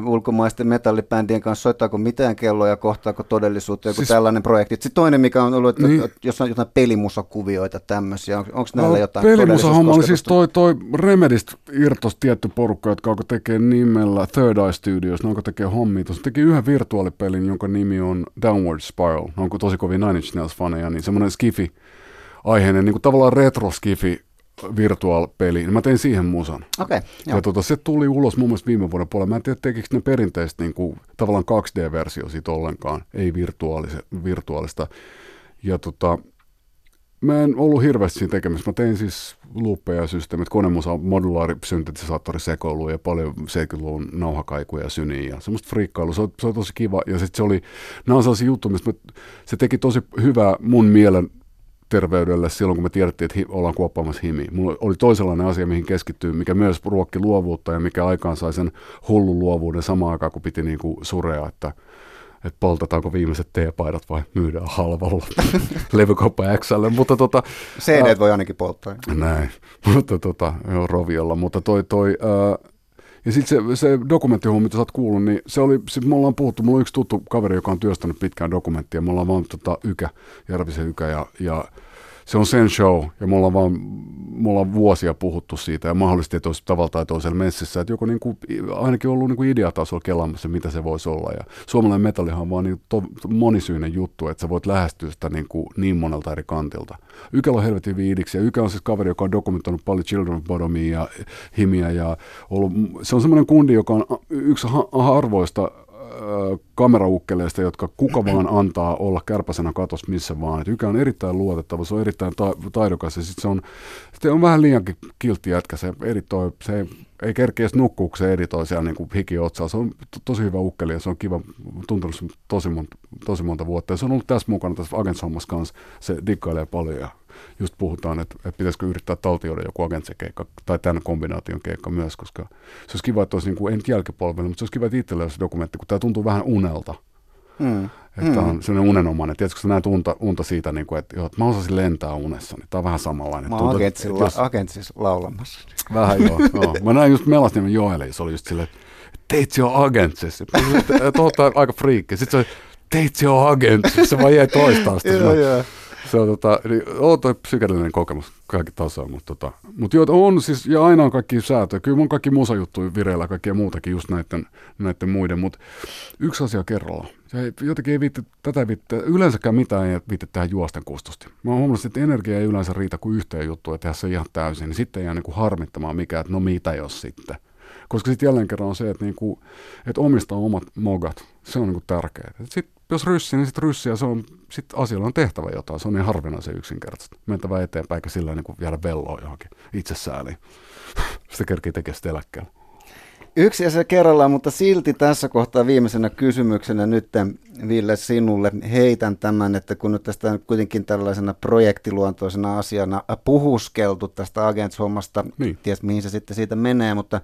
ulkomaisten metallibändien kanssa, soittaako mitään kelloja, kohtaako todellisuutta, joku siis, tällainen projekti. Sitten toinen, mikä on ollut, että niin, jos on jotain pelimusakuvioita tämmöisiä, on, onko näillä no, jotain Pelimusahomma oli siis toi, toi Remedist irtos tietty porukka, jotka alkoi tekee nimellä Third Eye Studios, ne alkoi tekee hommia. Tuossa teki yhden virtuaalipelin, jonka nimi on Downward Spiral. Ne on tosi kovin Nine Inch Nails-faneja, niin semmoinen skifi aiheinen, niin kuin tavallaan retro-skifi virtual-peli, niin mä tein siihen musan. Okay, ja tota, se tuli ulos mun mielestä viime vuoden puolella. Mä en tiedä, tekikö ne perinteistä niin kuin, tavallaan 2D-versio siitä ollenkaan, ei virtuaalista. Ja tota, mä en ollut hirveästi siinä tekemässä. Mä tein siis luuppeja ja systeemit, konemusa, modulaari, syntetisaattori, sekoilu ja paljon 70-luvun nauhakaikuja ja syniä ja semmoista friikkailua. Se, se oli tosi kiva. Ja sitten se oli, nämä on sellaisia juttuja, mistä mä, se teki tosi hyvää mun mielen terveydelle silloin, kun me tiedettiin, että hi- ollaan kuoppaamassa himi. Mulla oli toisenlainen asia, mihin keskittyy, mikä myös ruokki luovuutta ja mikä aikaan sai sen hullun luovuuden samaan aikaan, kun piti niinku surea, että että poltetaanko viimeiset teepaidat vai myydään halvalla levykauppa XL. Mutta tota, CD voi ainakin polttaa. Näin, mutta tota, joo, roviolla. Mutta toi, toi ää, ja sitten se, se dokumenttihomma, mitä sä oot kuullut, niin se oli, sit me ollaan puhuttu, mulla on yksi tuttu kaveri, joka on työstänyt pitkään dokumenttia, me ollaan vaan tota, Ykä, Järvisen Ykä, ja, ja se on sen show, ja me ollaan, vaan, me ollaan vuosia puhuttu siitä, ja mahdollisesti, että olisi tavalla tai toisella messissä, että joku niin kuin, ainakin ollut niin kuin ideatasolla kelaamassa, mitä se voisi olla, ja suomalainen metallihan on vaan niin to, monisyinen juttu, että sä voit lähestyä sitä niin, kuin niin monelta eri kantilta. Ykällä on helvetin viidiksi, ja Ykä on siis kaveri, joka on dokumentoinut paljon Children of Bodomia ja Himiä, ja ollut, se on semmoinen kundi, joka on yksi harvoista kameraukkeleista, jotka kuka vaan antaa olla kärpäsenä katos missä vaan. Et Ykä on erittäin luotettava, se on erittäin ta- taidokas ja sitten se on, se on vähän liiankin kiltti jätkä. Se, editoi, se ei, ei kerkeä edes nukkuu, kun se editoi siellä niin kuin hikiotsaa. Se on to, tosi hyvä ukkeli ja se on kiva, tuntunut tosi monta, tosi monta vuotta. Ja se on ollut tässä mukana tässä Agents kanssa. Se dikkailee paljon ja just puhutaan, että, että pitäisikö yrittää taltioida joku agentse-keikka tai tämän kombinaation keikka myös, koska se olisi kiva, että olisi niin kuin, nyt jälkipolvelle, mutta se olisi kiva, että itselle olisi dokumentti, kun tämä tuntuu vähän unelta. Mm. Että mm. on sellainen unenomainen. Tiedätkö, kun näet unta, unta siitä, niin kuin, että, joo, että mä osasin lentää unessa, niin tämä on vähän samanlainen. Mä oon agentsin, jos... agentsis laulamassa. Vähän joo, joo. Mä näin just Melasniemen Joelle, se oli just silleen, että teitsi on agentsis. Tuolta aika friikki. Sitten se oli, teitsi on agentsis. Se vaan jäi toistaan sitä. joo, joo se on, tota, niin, on toi psykedellinen kokemus kaikki tasoa, mutta tota, mut joo, on siis, ja aina on kaikki säätöjä. Kyllä on kaikki musajuttuja vireillä kaikkea muutakin just näiden, näiden muiden, mutta yksi asia kerralla. Se jotenkin ei viitti, tätä ei viitti, yleensäkään mitään ei viitti tehdä juosten kustosti. Mä oon huomannut, että energia ei yleensä riitä kuin yhteen juttuun ja tehdä se ihan täysin, niin sitten ei jää niin kuin harmittamaan mikään, että no mitä jos sitten. Koska sitten jälleen kerran on se, että, niinku, että omistaa omat mogat. Se on niinku tärkeää. Sitten jos ryssi, niin sitten ryssi ja se on, sit asialla on tehtävä jotain. Se on niin harvinaisen yksinkertaista. Mentävä eteenpäin, eikä sillä niin vielä velloa johonkin itsesääliin. Sitä kerkii tekemään sitten eläkkeellä. Yksi asia kerrallaan, mutta silti tässä kohtaa viimeisenä kysymyksenä nyt Ville sinulle heitän tämän, että kun nyt tästä on kuitenkin tällaisena projektiluontoisena asiana puhuskeltu tästä Agents-hommasta, niin. ties mihin se sitten siitä menee, mutta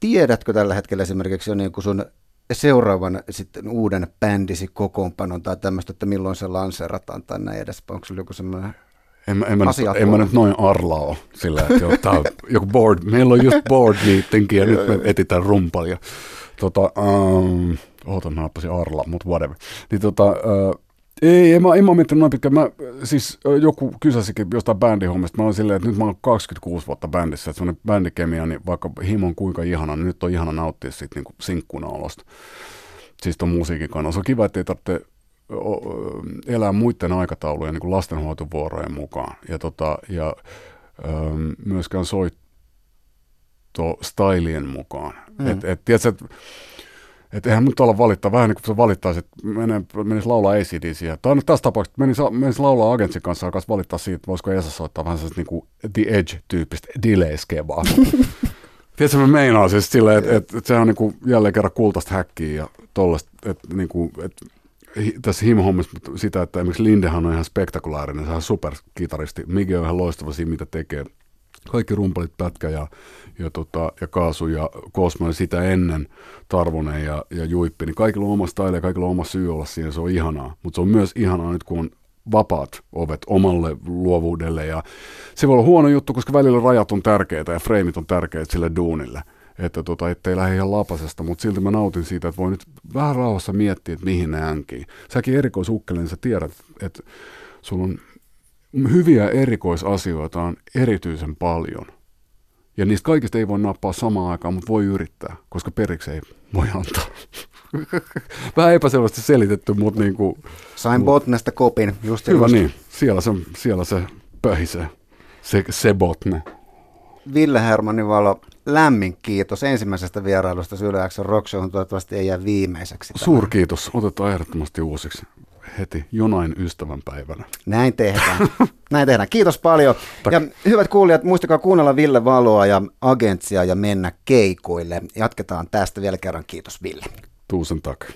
tiedätkö tällä hetkellä esimerkiksi jo niin kuin sun seuraavan sitten uuden bändisi kokoonpanon tai tämmöistä, että milloin se lanseerataan tai näin edespäin? Onko joku semmoinen en, en, mä, nyt, en mä nyt noin arla ole sillä, että jo, tää on joku board, meillä on just board meeting ja nyt me etitään rumpalia. Tota, um, ootan naappasin arla, mutta whatever. Niin tota, uh, ei, en mä, en mä miettinyt noin pitkään. Mä, siis joku kysäsikin jostain bändihommista. Mä oon silleen, että nyt mä oon 26 vuotta bändissä, että semmoinen bändikemia, niin vaikka himo on kuinka ihana, niin nyt on ihana nauttia siitä niin sinkkuna olosta. Siis ton musiikin kannalta. Se on kiva, että ei tarvitse elää muiden aikataulujen niin kuin lastenhoitovuorojen mukaan. Ja, tota, ja myöskään soitto stylien mukaan. Mm. Et, et, tiedätkö, et, et eihän nyt olla valittaa, vähän niin kuin sä valittaisit, menisi laulaa ACDC. Tai nyt tässä tapauksessa menisi, menisi laulaa agentsin kanssa, alkaisi valittaa siitä, että voisiko Esa soittaa vähän sellaista niin kuin The Edge-tyyppistä delay-skebaa. Tiedätkö, mä meinaan siis silleen, että et, et, sehän on niin kuin jälleen kerran kultaista häkkiä ja tollaista, että niin kuin, et, tässä himo-hommassa sitä, että esimerkiksi Lindehan on ihan spektakulaarinen, se on superkitaristi. Mige on ihan loistava siinä, mitä tekee. Kaikki rumpalit, pätkä ja, ja, tota, ja Kaasu ja Kosmo ja sitä ennen Tarvonen ja, ja Juippi, niin kaikilla on oma style ja kaikilla on oma syy olla siinä, se on ihanaa. Mutta se on myös ihanaa nyt, kun on vapaat ovet omalle luovuudelle ja se voi olla huono juttu, koska välillä rajat on tärkeitä ja freimit on tärkeitä sille duunille että tota, ettei lähde ihan lapasesta, mutta silti mä nautin siitä, että voi nyt vähän rauhassa miettiä, että mihin ne änkii. Säkin erikoisukkelen, sä tiedät, että sulla on hyviä erikoisasioita on erityisen paljon. Ja niistä kaikista ei voi nappaa samaan aikaan, mutta voi yrittää, koska periksi ei voi antaa. Vähän epäselvästi selitetty, mutta niin kuin... Sain Botnesta kopin, just Hyvä niin, siellä se, siellä se pöhisee, se, se Botne. Ville Hermanni Valo, lämmin kiitos ensimmäisestä vierailusta Syleäksön Rock Showhun. Toivottavasti ei jää viimeiseksi. Suurkiitos. Otetaan ehdottomasti uusiksi heti jonain ystävänpäivänä. Näin tehdään. Näin tehdään. Kiitos paljon. Ja hyvät kuulijat, muistakaa kuunnella Ville Valoa ja Agentsia ja mennä keikoille. Jatketaan tästä vielä kerran. Kiitos Ville. Tuusen tak.